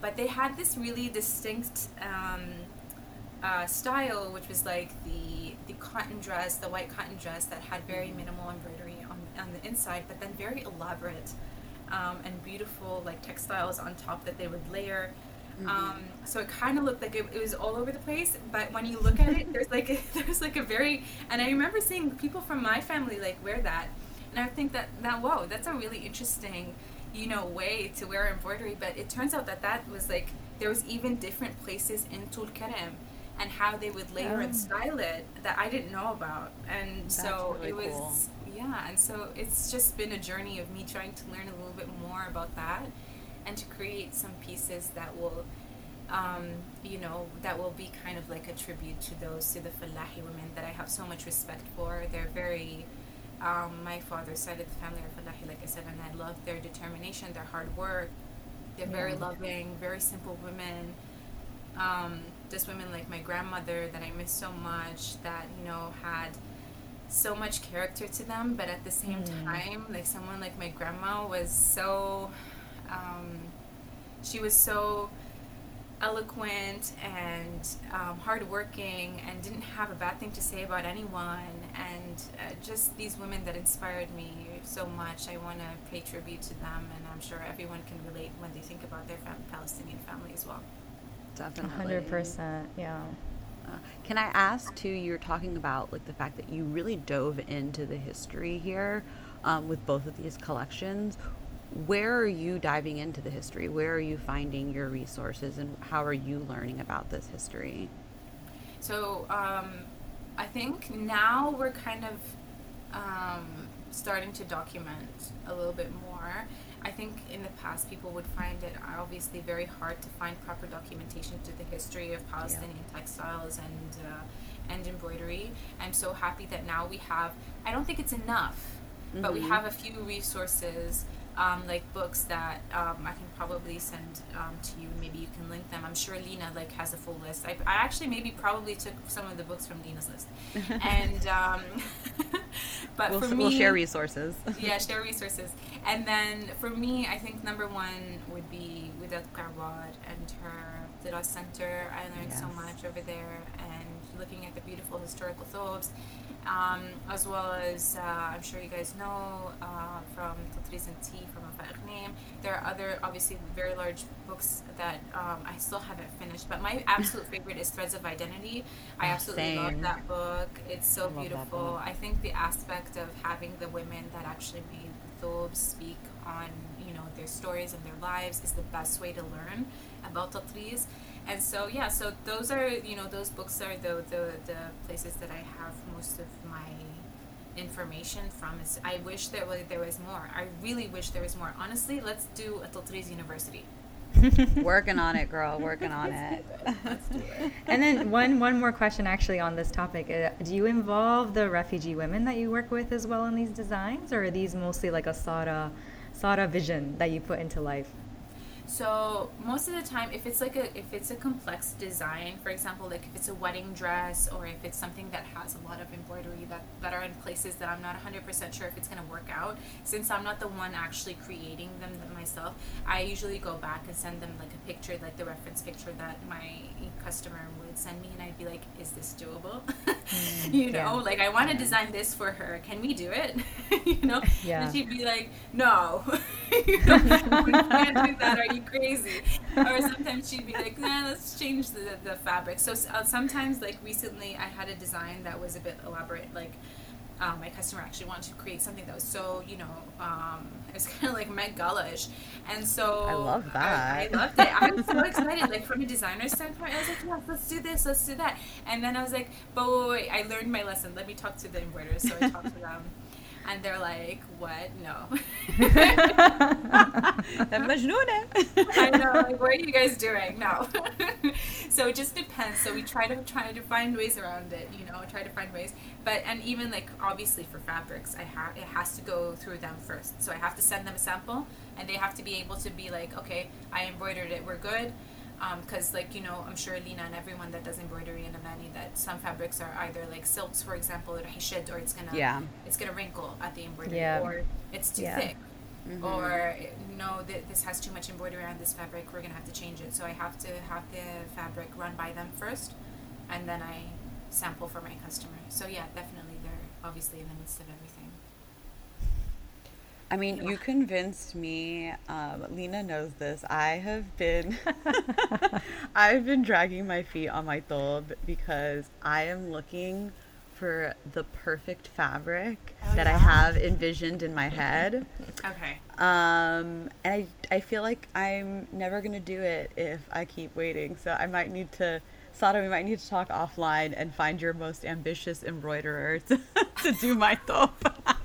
but they had this really distinct um, uh, style, which was like the the cotton dress, the white cotton dress that had very minimal embroidery on the inside, but then very elaborate um, and beautiful like textiles on top that they would layer. Um, so it kind of looked like it, it was all over the place, but when you look at it, there's like a, [laughs] there's like a very and I remember seeing people from my family like wear that, and I think that that whoa, that's a really interesting, you know, way to wear embroidery. But it turns out that that was like there was even different places in Tulkarem and how they would layer and Oh. style it that I didn't know about, and so really it was cool. Yeah, and so it's just been a journey of me trying to learn a little bit more about that and to create some pieces that will um, you know that will be kind of like a tribute to those to the Fallahi women that I have so much respect for. They're very um, my father's side of the family are fallahi like I said and I love their determination their hard work. They're very Yeah. loving very simple women. Um, just women like my grandmother that I miss so much that you know had so much character to them but at the same time like someone like my grandma was so um, she was so eloquent and um, hardworking and didn't have a bad thing to say about anyone and uh, just these women that inspired me so much i want to pay tribute to them and i'm sure everyone can relate when they think about their fam- palestinian family as well Definitely. 100%. Yeah. Can I ask too? You're talking about like the fact that you really dove into the history here um, with both of these collections. Where are you diving into the history? Where are you finding your resources, and how are you learning about this history? So um, I think now we're kind of um, starting to document a little bit more. I think in the past people would find it obviously very hard to find proper documentation to the history of Palestinian textiles and uh, and embroidery. I'm so happy that now we have. I don't think it's enough, but we Mhm. have a few resources. Um, like books that um, I can probably send um, to you. Maybe you can link them. I'm sure Lina like has a full list. I, I actually maybe probably took some of the books from Lina's list, [laughs] and um, [laughs] but we'll, for me, we'll share resources. [laughs] yeah, share resources. And then for me, I think number one would be Widad Kawar and her Tiraz Center. I learned so much over there and looking at the beautiful historical thobes. Um, as well as, uh, I'm sure you guys know uh, from Tatreez and Tea from Wafa Ghnaim. There are other, obviously, very large books that um, I still haven't finished. But my absolute [laughs] favorite is Threads of Identity. I Oh, absolutely love that book. It's so I beautiful. I think the aspect of having the women that actually made the Thobes speak on, you know, their stories and their lives is the best way to learn about Tatreez. And so, yeah, so those are, you know, those books are the, the, the places that I have most of my information from. Is I wish there was, there was more. I really wish there was more. Honestly, let's do a Tatreez University. [laughs] working on it, girl. Working on it. It. [laughs] and then one one more question actually on this topic. Uh, do you involve the refugee women that you work with as well in these designs, or are these mostly like a Sara Sara vision that you put into life? So most of the time, if it's like a if it's a complex design, for example, like if it's a wedding dress or if it's something that has a lot of embroidery that, that are in places that I'm not 100% sure if it's going to work out, since I'm not the one actually creating them myself, I usually go back and send them like a picture, like the reference picture that my customer would send me, and I'd be like, "Is this doable?" [laughs] [laughs] you know, yeah. like I want to design this for her. Can we do it? [laughs] you know, [laughs] Yeah. and she'd be like, "No, you know, we can't do that. Are you crazy?" Or sometimes she'd be like, "Nah, let's change the the fabric." So uh, sometimes, like recently, I had a design that was a bit elaborate. Like um, my customer actually wanted to create something that was so, you know, um, it was kind of like Met Gala-ish. And so I love I, I loved it. I was so [laughs] excited. Like from a designer standpoint, I was like, yes, let's do this, let's do that. And then I was like, but wait, wait, wait, I learned my lesson. Let me talk to the embroiderers. So I talked to them and they're like, "What? No." [laughs] Eh? [laughs] I know. Like, what are you guys doing? No. [laughs] so it just depends. So we try to try to find ways around it. You know, try to find ways. But and even like obviously for fabrics, I have it has to go through them first. So I have to send them a sample, and they have to be able to be like, "Okay, I embroidered it. We're good." Because like you know, I'm sure Lina and everyone that does embroidery in Amanne that some fabrics are either like silks, for example, or hishid, or it's gonna Yeah. it's gonna wrinkle at the embroidery, Yeah. or it's too Yeah. thick Mhm. or no th- this has too much embroidery on this fabric we're gonna have to change it so i have to have the fabric run by them first and then i sample for my customer so yeah definitely they're obviously in the midst of everything I mean, you convinced me. Um, Lina knows this. I have been, [laughs] I've been dragging my feet on my thobe because I am looking for the perfect fabric Oh, that I have envisioned in my head. okay Um, and I, I feel like I'm never gonna do it if I keep waiting. So I might need to, Sara, we might need to talk offline and find your most ambitious embroiderer [laughs] to, to do my thobe. [laughs]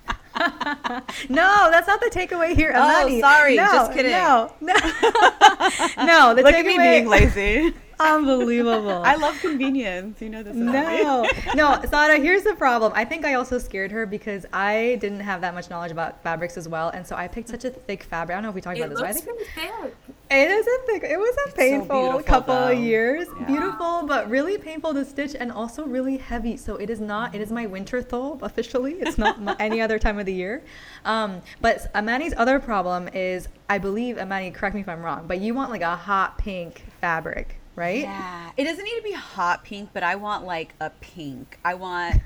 no, that's not the takeaway here. Oh, Amanne. sorry, No, just kidding. No, no, [laughs] no. The Look takeaway, at me being lazy. [laughs] Unbelievable. I love convenience. You know this. about. No, no, Sara. Here's the problem. I think I also scared her because I didn't have that much knowledge about fabrics as well, and so I picked such a thick fabric. I don't know if we talked it about this, but I think pretty thick it is a thick. It was a so painful beautiful, couple though. of years. Yeah. Beautiful, but really painful to stitch, and also really heavy. So it is not. It is my winter thobe officially. It's not my, any other time of the year. Um, but Amanne's other problem is, I believe Amanne. Correct me if I'm wrong, but you want like a hot pink fabric, right? Yeah, it doesn't need to be hot pink, but I want like a pink. I want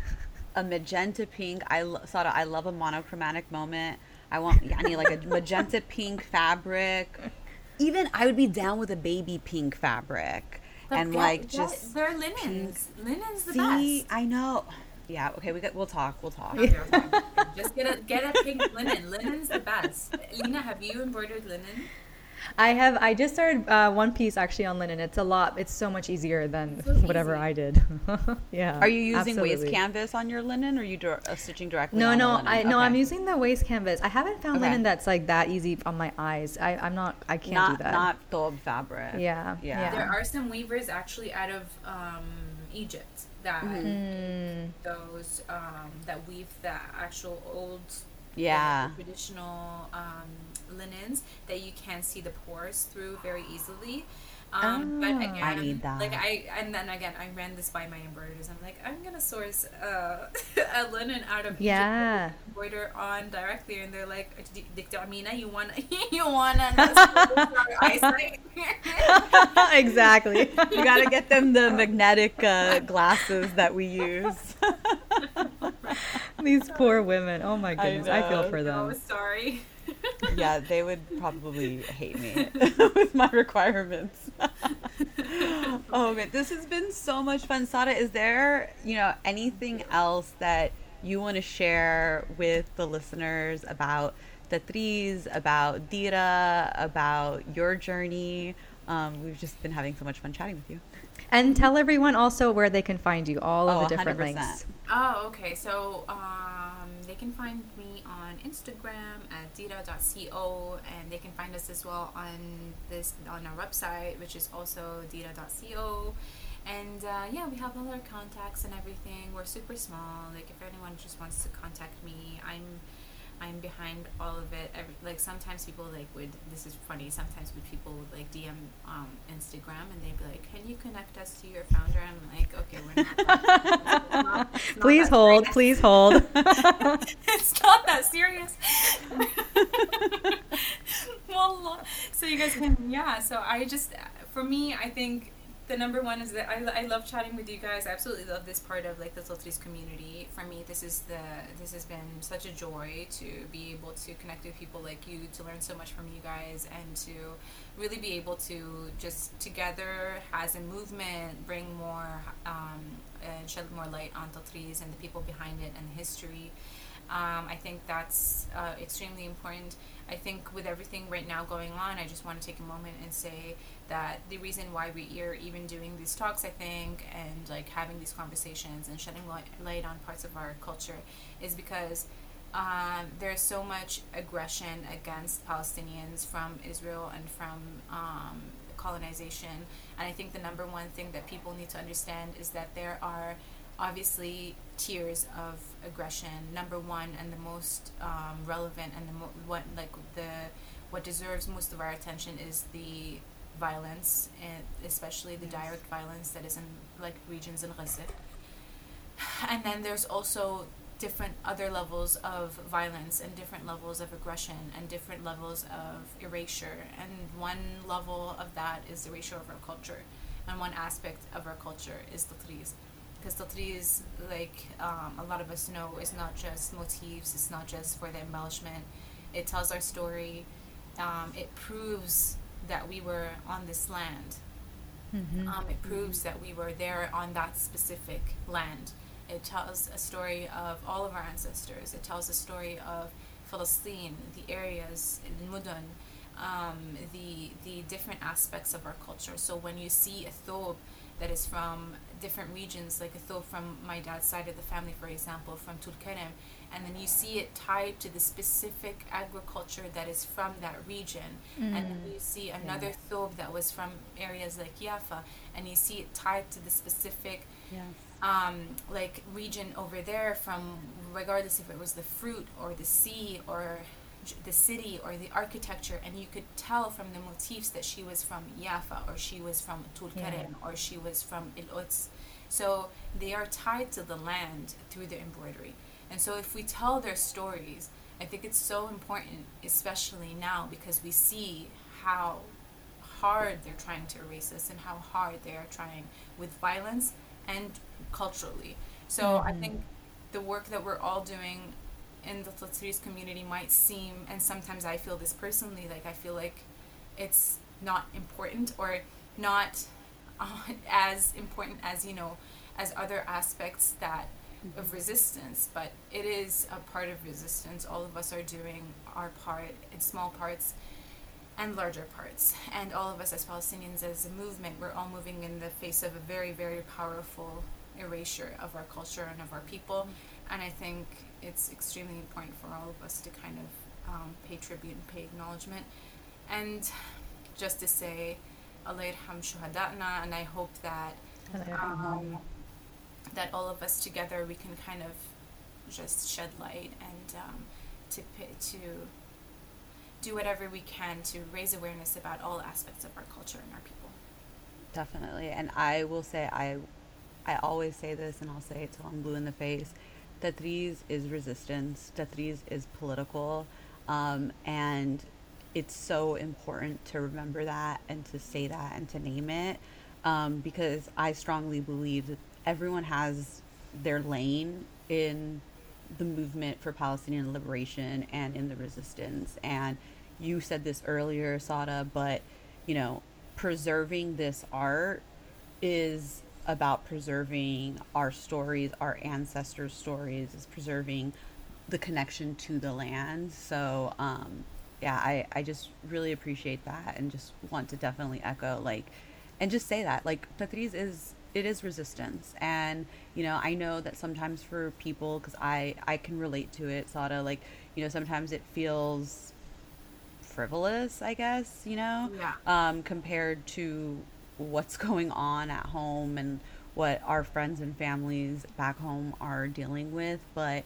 a [laughs] magenta pink. I lo- Sara, I love a monochromatic moment. I want I need like a magenta pink fabric. Even I would be down with a baby pink fabric But and like just they're linens linens the see. best I know. Yeah. Okay. We got. We'll talk. We'll talk. Okay, okay. [laughs] just get a get a pink linen linen's the best lina have you embroidered linen I have. I just started uh, one piece actually on linen. It's a lot. It's so much easier than So whatever easy. I did. [laughs] yeah. Are you using waste absolutely. canvas on your linen, or are you dir- uh, stitching directly? No, on the no, linen? I no. I'm using the waste canvas. I haven't found Okay. linen that's like that easy on my eyes. I, I'm not. I can't not do that. not thobe fabric. Yeah, yeah. yeah. There are some weavers actually out of um, Egypt that Mm. those um, that weave the actual old Yeah. the traditional um, linens that you can see the pores through very easily. Um, but Ah. again, I need that. Like I, and then again, I ran this by my embroiderers. I'm like, I'm gonna source uh, [laughs] a linen out of Yeah. Egypt, embroider on directly, and they're like, "Dictor Amina, you want, [laughs] you wanna eyesight?" [laughs] exactly. you gotta get them the magnetic uh, glasses that we use. These poor women. Oh my goodness. I, feel know. for oh, them. sorry. [laughs] yeah, they would probably hate me [laughs] with my requirements. [laughs] oh man, this has been so much fun. Sara, is there, you know, anything else that you want to share with the listeners about tatreez, about Deerah, about your journey? Um, we've just been having so much fun chatting with you. And tell everyone also where they can find you. All of Oh, the different 100%. links. Oh, okay. So um, they can find me on Instagram at deerah.co, and they can find us as well on this on our website, which is also deerah.co. And uh, yeah, we have all our contacts and everything. We're super small. Like if anyone just wants to contact me, I'm I'm behind all of it. Every, like sometimes people like would this is funny. Sometimes would people would like DM um, Instagram and they'd be like, "Can you connect us to your founder?" I'm like, "Okay, we're not." not- not Please hold. serious." Please [laughs] hold. it's not that serious. well, so you guys can, yeah. So I just, for me, I think the number one is that I, I love chatting with you guys. I absolutely love this part of like the Tatreez community. For me, this is the this has been such a joy to be able to connect with people like you, to learn so much from you guys, and to really be able to just together as a movement bring more um, and shed more light on Tatreez and the people behind it and the history. Um, I think that's uh, extremely important. I think with everything right now going on, I just want to take a moment and say that the reason why we are even doing these talks, I think, and like having these conversations and shedding light, on parts of our culture is because um, there's so much aggression against Palestinians from Israel and from um, colonization. And I think the number one thing that people need to understand is that there are obviously tiers of aggression. Number one and the most um, relevant and the mo- what like the what deserves most of our attention is the violence, and especially the direct violence that is in like regions in Gaza. And then there's also different other levels of violence and different levels of aggression and different levels of erasure. And one level of that is the erasure of our culture. And one aspect of our culture is Tatreez. Because Tatreez, like um, a lot of us know, is not just motifs, it's not just for the embellishment. It tells our story, um, it proves that we were on this land. Mhm. Um, it proves that we were there on that specific land. It tells a story of all of our ancestors. It tells a story of Palestine, the areas, in Mudun, um, the the different aspects of our culture. So when you see a thobe that is from different regions, like a from my dad's side of the family, for example, from Tulkarem, and then you see it tied to the specific agriculture that is from that region, and then you see another thob that was from areas like Yafa, and you see it tied to the specific Yes. um, like region over there from regardless if it was the fruit or the sea or the city or the architecture and you could tell from the motifs that she was from Yafa or she was from Tulkarem or she was from Quds so they are tied to the land through the embroidery and so if we tell their stories I think it's so important especially now because we see how hard they're trying to erase us and how hard they are trying with violence and culturally. So I mm-hmm. think the work that we're all doing in the Tatreez community might seem, and sometimes I feel this personally, like I feel like it's not important or not uh, [laughs] as important as, you know, as other aspects that of resistance, but it is a part of resistance. All of us are doing our part in small parts and larger parts. And all of us as Palestinians, as a movement, we're all moving in the face of a very, very powerful erasure of our culture and of our people. And I think it's extremely important for all of us to kind of um, pay tribute and pay acknowledgement. And just to say, Allah yarham shuhada'na, and I hope that um, that all of us together we can kind of just shed light and um, to to do whatever we can to raise awareness about all aspects of our culture and our people. Definitely. And I will say I I always say this and I'll say it till I'm blue in the face. Tatreez is resistance. Tatreez is political. Um, and it's so important to remember that and to say that and to name it um, because I strongly believe that everyone has their lane in the movement for Palestinian liberation and in the resistance. And you said this earlier, Sara, but you know, preserving this art is about preserving our stories, our ancestors' stories, is preserving the connection to the land. So, um, yeah, I, I just really appreciate that and just want to definitely echo like, and just say that like Tatreez is it is resistance. And you know i know that sometimes for people because i i can relate to it sara like you know sometimes it feels frivolous i guess you know? Yeah. um compared to what's [laughs] going on at home and what our friends and families back home are dealing with. But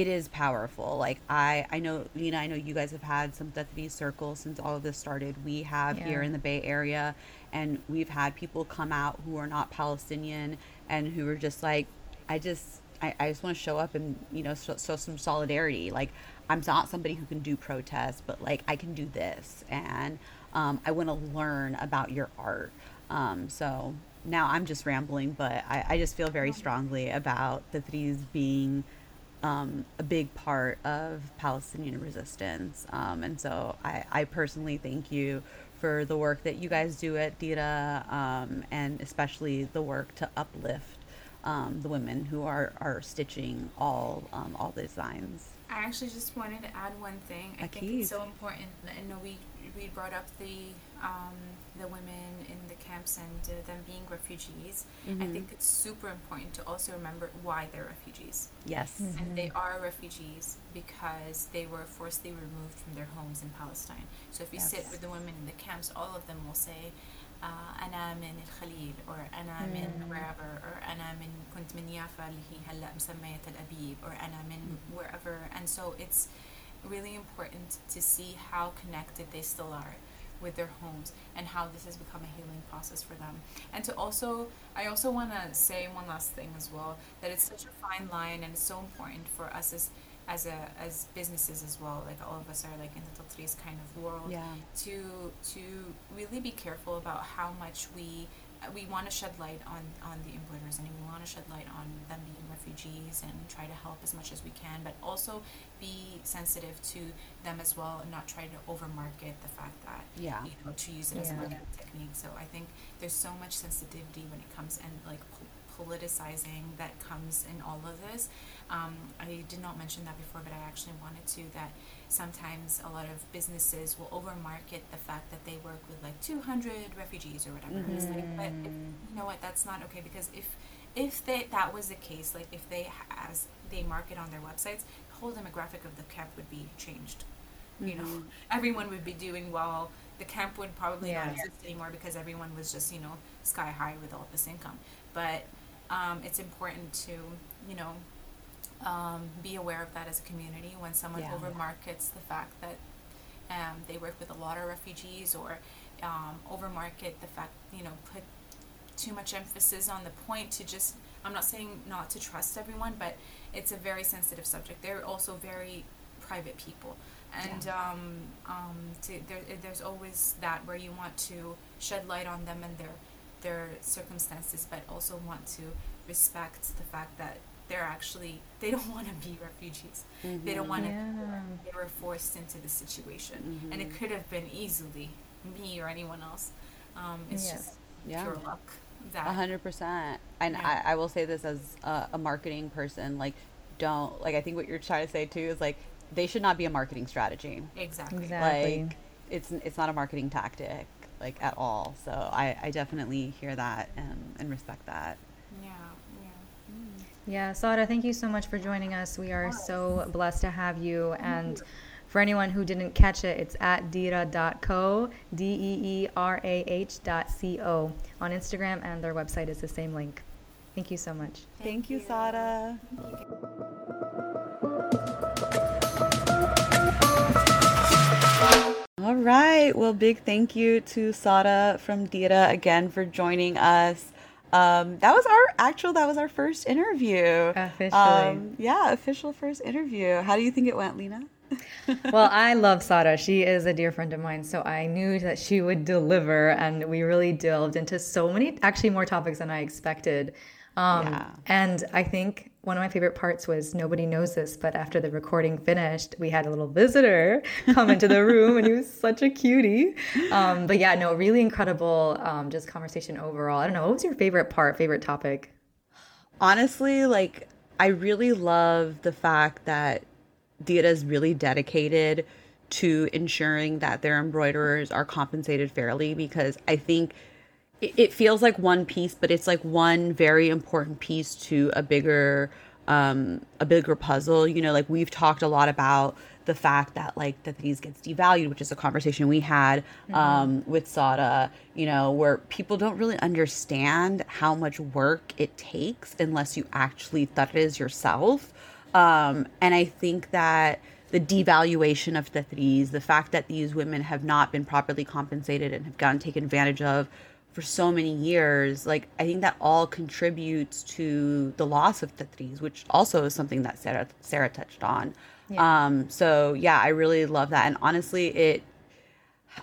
it is powerful. Like I, I know, Lina, I know you guys have had some Tatreez circles since all of this started. We have here in the Bay Area, and we've had people come out who are not Palestinian and who are just like, I just, I, I just want to show up and you know show, show some solidarity. Like I'm not somebody who can do protests, but like I can do this, and um, I want to learn about your art. Um, so now I'm just rambling, but I, I just feel very strongly about Tatreez being um, a big part of Palestinian resistance. Um, and so I, I personally thank you for the work that you guys do at Deerah um, and especially the work to uplift um, the women who are, are stitching all um, all the designs. I actually just wanted to add one thing. I think it's so important. I know we we brought up the um, the women in the camps and uh, them being refugees. I Mhm. think it's super important to also remember why they're refugees. Yes. And they are refugees because they were forcibly removed from their homes in Palestine. So if you sit with the women in the camps, all of them will say, uh, أنا من الخليل or أنا من wherever or أنا من كنت من يافا اللي هي هلا مسمية تل أبيب or أنا من wherever. And so it's really important to see how connected they still are with their homes and how this has become a healing process for them. And to also, I also want to say one last thing as well that it's such a fine line and it's so important for us as as a as businesses as well. Like all of us are like in the Tatreez kind of world Yeah. to to really be careful about how much we we want to shed light on on the embroiderers and we want to shed light on them being refugees and try to help as much as we can but also be sensitive to them as well and not try to overmarket the fact that Yeah. you know to use it as a marketing technique so i think there's so much sensitivity when it comes and like politicizing that comes in all of this. Um, i did not mention that before but i actually wanted to that sometimes a lot of businesses will overmarket the fact that they work with like 200 refugees or whatever. And it's like but if, you know what? That's not okay because if if they that was the case like if they as they market on their websites the whole demographic of the camp would be changed. You know? Mhm. [laughs] everyone would be doing well. The camp would probably Yeah. not exist anymore because everyone was just you know sky high with all this income. But um, it's important to you know um, be aware of that as a community. When someone Yeah. overmarkets the fact that um, they work with a lot of refugees or um, overmarket the fact you know put too much emphasis on the point to just i'm not saying not to trust everyone but it's a very sensitive subject. They're also very private people. And um, um, to, there, there's always that where you want to shed light on them and their their circumstances but also want to respect the fact that they're actually they don't [laughs] want to be refugees they don't want to Yeah. they were forced into the situation and Mhm. it could have been easily me or anyone else um, it's Yes. just Yeah. pure luck that A hundred percent. And Yeah. I, I will say this as a, a marketing person, like don't like I think what you're trying to say too is like they should not be a marketing strategy. Exactly. Exactly. Like it's it's not a marketing tactic like at all. So I, I definitely hear that and, and respect that. Yeah. Yeah. Yeah, Sara, thank you so much for joining us. We are so blessed to have you. And for anyone who didn't catch it, it's at deerah.co, D E E R A H dot C O on Instagram, and their website is the same link. Thank you so much. Thank, you, Sara. All right. Well, big thank you to Sara from Deerah again for joining us. Um, that was our actual. That was our first interview. Officially. Um, yeah, official first interview. How do you think it went, Lina? [laughs] well, I love Sara. She is a dear friend of mine, so I knew that she would deliver, and we really delved into so many, actually, more topics than I expected. Um, Yeah. And I think one of my favorite parts was nobody knows this, but after the recording finished, we had a little visitor [laughs] come into the room, and he was such a cutie. Um, but yeah, no, really incredible, um, just conversation overall. I don't know, what was your favorite part, favorite topic? honestly, like I really love the fact that Deerah is really dedicated to ensuring that their embroiderers are compensated fairly because I think it, it feels like one piece, but it's like one very important piece to a bigger um a bigger puzzle. You know, like we've talked a lot about the fact that like that tatreez gets devalued, which is a conversation we had um, with Sara, you know, where people don't really understand how much work it takes unless you actually thought it is yourself. Um, and I think that the devaluation of the tatreez, the fact that these women have not been properly compensated and have gotten taken advantage of for so many years, like I think that all contributes to the loss of the tatreez, which also is something that Sara Sara touched on. Um, so yeah, I really love that, and honestly, it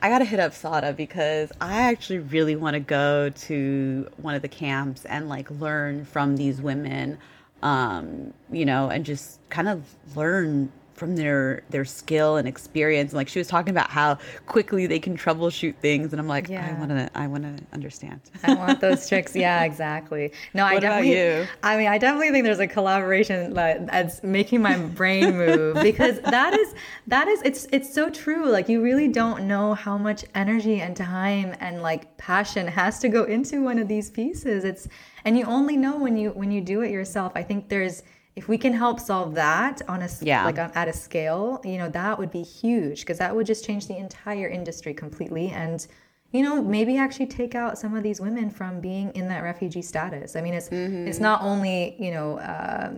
I gotta hit up Sara because I actually really want to go to one of the camps and like learn from these women, um, you know, and just kind of learn from their their skill and experience. And like she was talking about how quickly they can troubleshoot things, and I'm like, yeah. I want to, I want to understand. [laughs] I want those tricks. [laughs] Yeah, exactly. No, I What about definitely. I mean, I definitely think there's a collaboration that's making my brain move [laughs] because that is that is it's it's so true. Like you really don't know how much energy and time and like passion has to go into one of these pieces. It's and you only know when you when you do it yourself. I think there's if we can help solve that on a Yeah. like on, at a scale, you know, that would be huge because that would just change the entire industry completely and you know maybe actually take out some of these women from being in that refugee status i mean it's it's not only you know uh,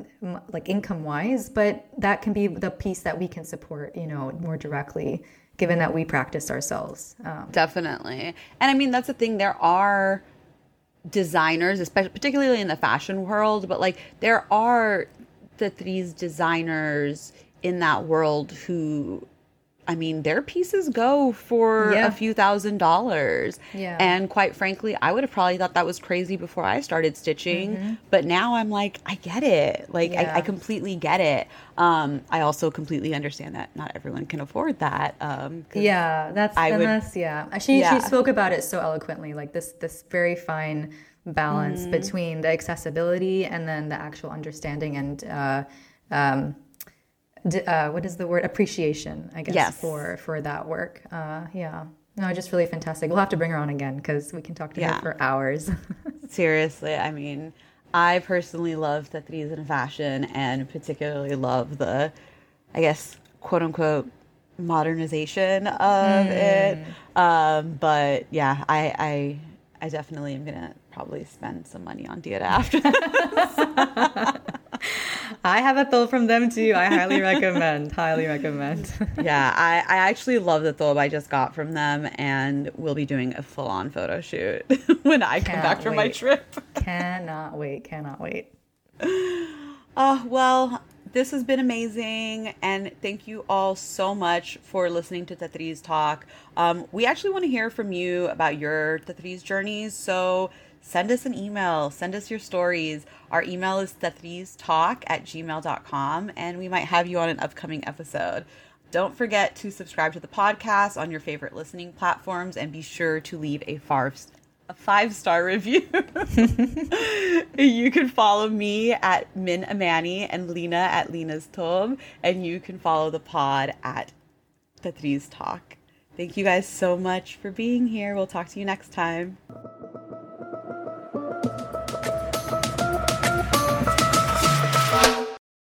like income wise but that can be the piece that we can support you know more directly given that we practice ourselves um, Definitely. And I mean, that's the thing. There are designers, especially particularly in the fashion world, but like there are the these designers in that world who I mean, their pieces go for Yeah. a few thousand dollars. Yeah. And quite frankly, I would have probably thought that was crazy before I started stitching. But now I'm like, I get it. Like, I, Yeah. I completely get it. Um, I also completely understand that not everyone can afford that. Um, yeah that's I would- that's yeah she Yeah. she spoke about it so eloquently like this this very fine balance Mm-hmm. between the accessibility and then the actual understanding and uh, um, d- uh, what is the word appreciation i guess Yes. for for that work uh, yeah no just really fantastic we'll have to bring her on again because we can talk to Yeah. her for hours [laughs] Seriously, I mean, I personally love the tatreez in fashion and particularly love the, I guess, quote unquote, modernization of it. Um, but yeah, I, I, I definitely am gonna probably spend some money on Deerah after. [laughs] i have a thought from them too i highly recommend highly recommend [laughs] yeah, I, I actually love the thobe I just got from them, and we'll be doing a full on photo shoot [laughs] when I come Can't back from my trip. cannot wait cannot wait [sighs] Oh, well, this has been amazing. And thank you all so much for listening to Tatreez Talk. Um, we actually want to hear from you about your Tetris journeys. So send us an email, send us your stories. Our email is talk at gmail.com, and we might have you on an upcoming episode. Don't forget to subscribe to the podcast on your favorite listening platforms and be sure to leave a five, a five star review. [laughs] you can follow me at Min Amani and Lina at Lina's Tob, and you can follow the pod at Tatreez Talk. Thank you guys so much for being here. We'll talk to you next time.